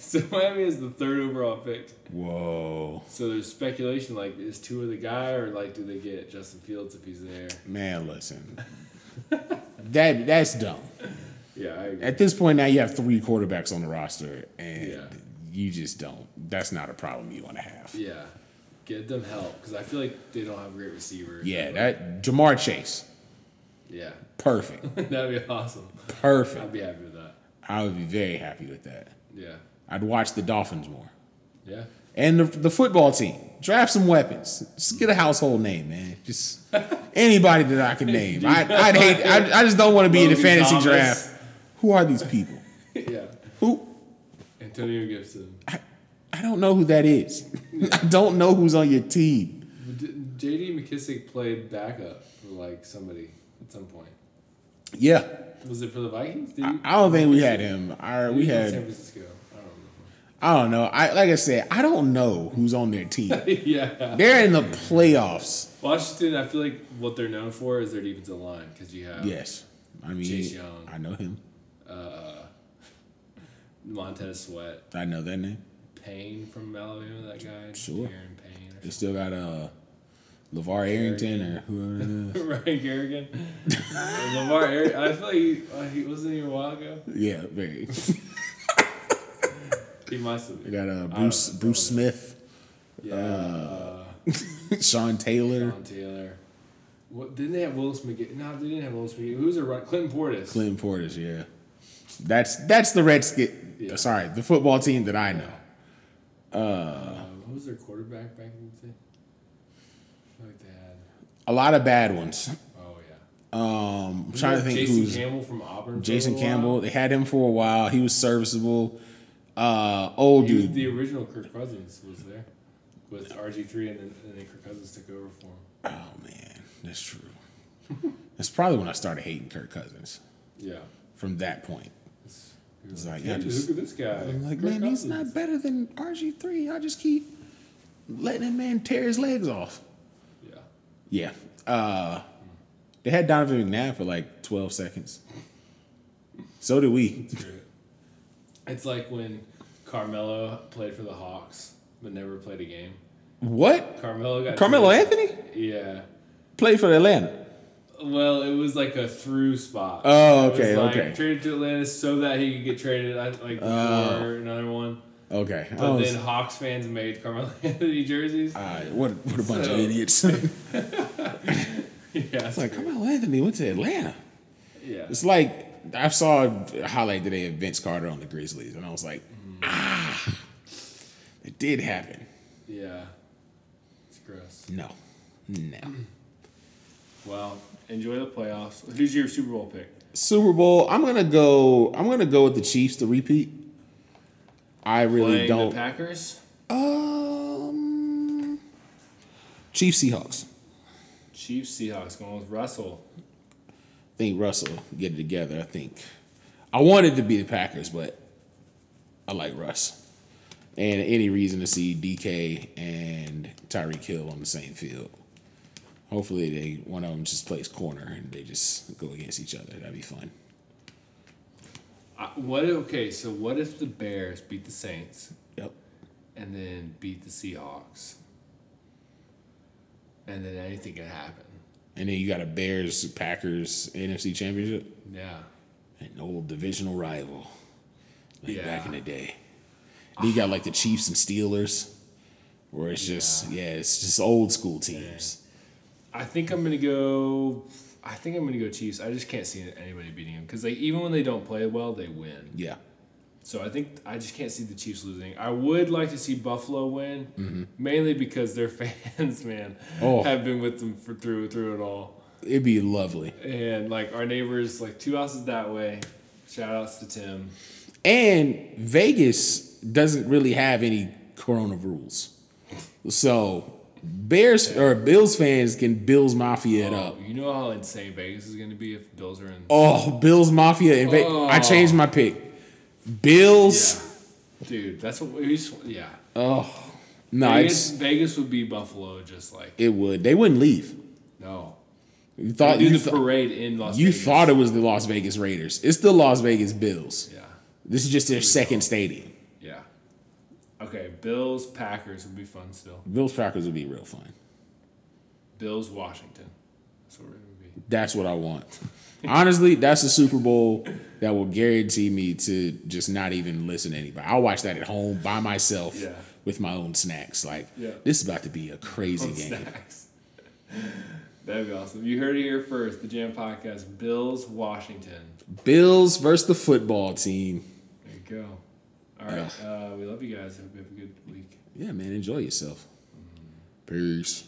So Miami is the third overall pick. Whoa, So there's speculation like is Tua the guy or like do they get Justin Fields if he's there? man, listen, that that's dumb. Yeah, I agree. At this point now, you have three quarterbacks on the roster, and Yeah. You just don't. That's not a problem you want to have. Yeah, get them help because I feel like they don't have great receivers. Yeah, that Ja'Marr Chase, Yeah, perfect, that'd be awesome. perfect. I'd be happy with that. I would be very happy with that. Yeah, I'd watch the Dolphins more. yeah. And the, the football team. Draft some weapons. Just get a household name, man. Just anybody that I can name. I, I'd hate. I, I just don't want to be in the fantasy Thomas. draft. Who are these people? Antonio Gibson. I don't know who that is. I don't know who's on your team. J.D. McKissic played backup for like somebody at some point. Yeah, Was it for the Vikings? Did I. I don't think we had him. Our, we in San had. Francisco. I don't know. I like I said. I don't know who's on their team. yeah. They're in the playoffs. Washington, I feel like what they're known for is their defensive line because you have Yes, I mean Chase Young. I know him. Uh, Montez Sweat, I know that name. Payne from Alabama, that guy. Sure. Aaron Payne. They still got uh, LaVar Arrington or whoever it is. Ryan Kerrigan. LeVar Eric, I feel like he, uh, he wasn't here a while ago. Yeah, very. He must have They been. got uh, Bruce. Bruce Smith, Yeah. Uh, Sean Taylor, Sean Taylor. What didn't they have Willis McGahee? No, they didn't have Willis McGahee. Who's a run? Clinton Portis. Clinton Portis. Yeah, that's that's the Redskin. Yeah. Sorry, the football team that I know. Uh, who was their quarterback back in the day? Like they had. A lot of bad ones. Oh yeah. Um, I'm trying to think Jason who's Campbell from Auburn. Jason Campbell. They had him for a while. He was serviceable. Uh, old He dude. the original Kirk Cousins was there with RG three, and then, and then Kirk Cousins took over for him. Oh man, that's true. that's probably when I started hating Kirk Cousins. Yeah. From that point, It's, like, yeah, just- look at this guy. I'm like, Kirk man, he's not better than RG three. I just keep letting that man tear his legs off. Yeah. Yeah. Uh, they had Donovan McNabb for like 12 seconds. So did we. It's like when Carmelo played for the Hawks but never played a game. What? Carmelo got Carmelo traded- Anthony Yeah. played for Atlanta. Well, it was like a through spot. Oh, okay, like okay. Traded to Atlanta so that he could get traded, like Oh. for another one. Okay. But was- then Hawks fans made Carmelo Anthony jerseys. right, what, what a bunch of idiots. yeah, it's like, Carmelo Anthony went to Atlanta. yeah. It's like, I saw a highlight today of Vince Carter on the Grizzlies, and I was like, Mm. ah, it did happen. Yeah. It's gross. No. No. Well, enjoy the playoffs. Who's your Super Bowl pick? Super Bowl, I'm gonna go. I'm gonna go with the Chiefs to repeat. I really Playing don't. the Packers? Um, Chiefs Seahawks. Chiefs, Seahawks, going with Russell. I think Russell get it together. I think I wanted to be the Packers, but I like Russ. And any reason to see DK and Tyreek Hill on the same field. Hopefully, they one of them just plays corner and they just go against each other. That'd be fun. Uh, what? Okay, so what if the Bears beat the Saints Yep. and then beat the Seahawks? And then anything can happen. And then you got a Bears Packers NFC Championship. Yeah. An old divisional rival. Like Yeah. back in the day. You got like the Chiefs and Steelers, where it's just yeah, it's just old school teams. I think I'm gonna go. I think I'm gonna go Chiefs. I just can't see anybody beating them because like even when they don't play well, they win. Yeah. So I think I just can't see the Chiefs losing. I would like to see Buffalo win, mm-hmm. mainly because their fans, man, Oh. have been with them for through through it all. It'd be lovely. And like our neighbors, like two houses that way. Shout outs to Tim. And Vegas doesn't really have any Corona rules. So Bears or Bills fans can Bills Mafia it oh, up. Oh, you know how insane Vegas is going to be if Bills are in. Oh, Bills Mafia in Vegas. I oh. changed my pick. Bills. Dude, that's what we. Yeah. Oh, no, Vegas, Vegas would be Buffalo, just like it would. They wouldn't leave. no. You thought do you, the th- parade in Las you Vegas. thought it was the Las Vegas Raiders. It's the Las Vegas Bills. Yeah. This is just their second stadium. Okay, Bills Packers would be fun still. Bills Packers would be real fun. Bills Washington. That's what it would be. That's what I want. Honestly, that's the Super Bowl that will guarantee me to just not even listen to anybody. I'll watch that at home by myself Yeah. with my own snacks. Like Yeah. this is about to be a crazy game. snacks. That'd be awesome. You heard it here first. The Jam Podcast. Bills Washington. Bills versus the football team. There you go. All right. Uh, we love you guys. Hope you have a good week. Yeah, man, enjoy yourself. Peace.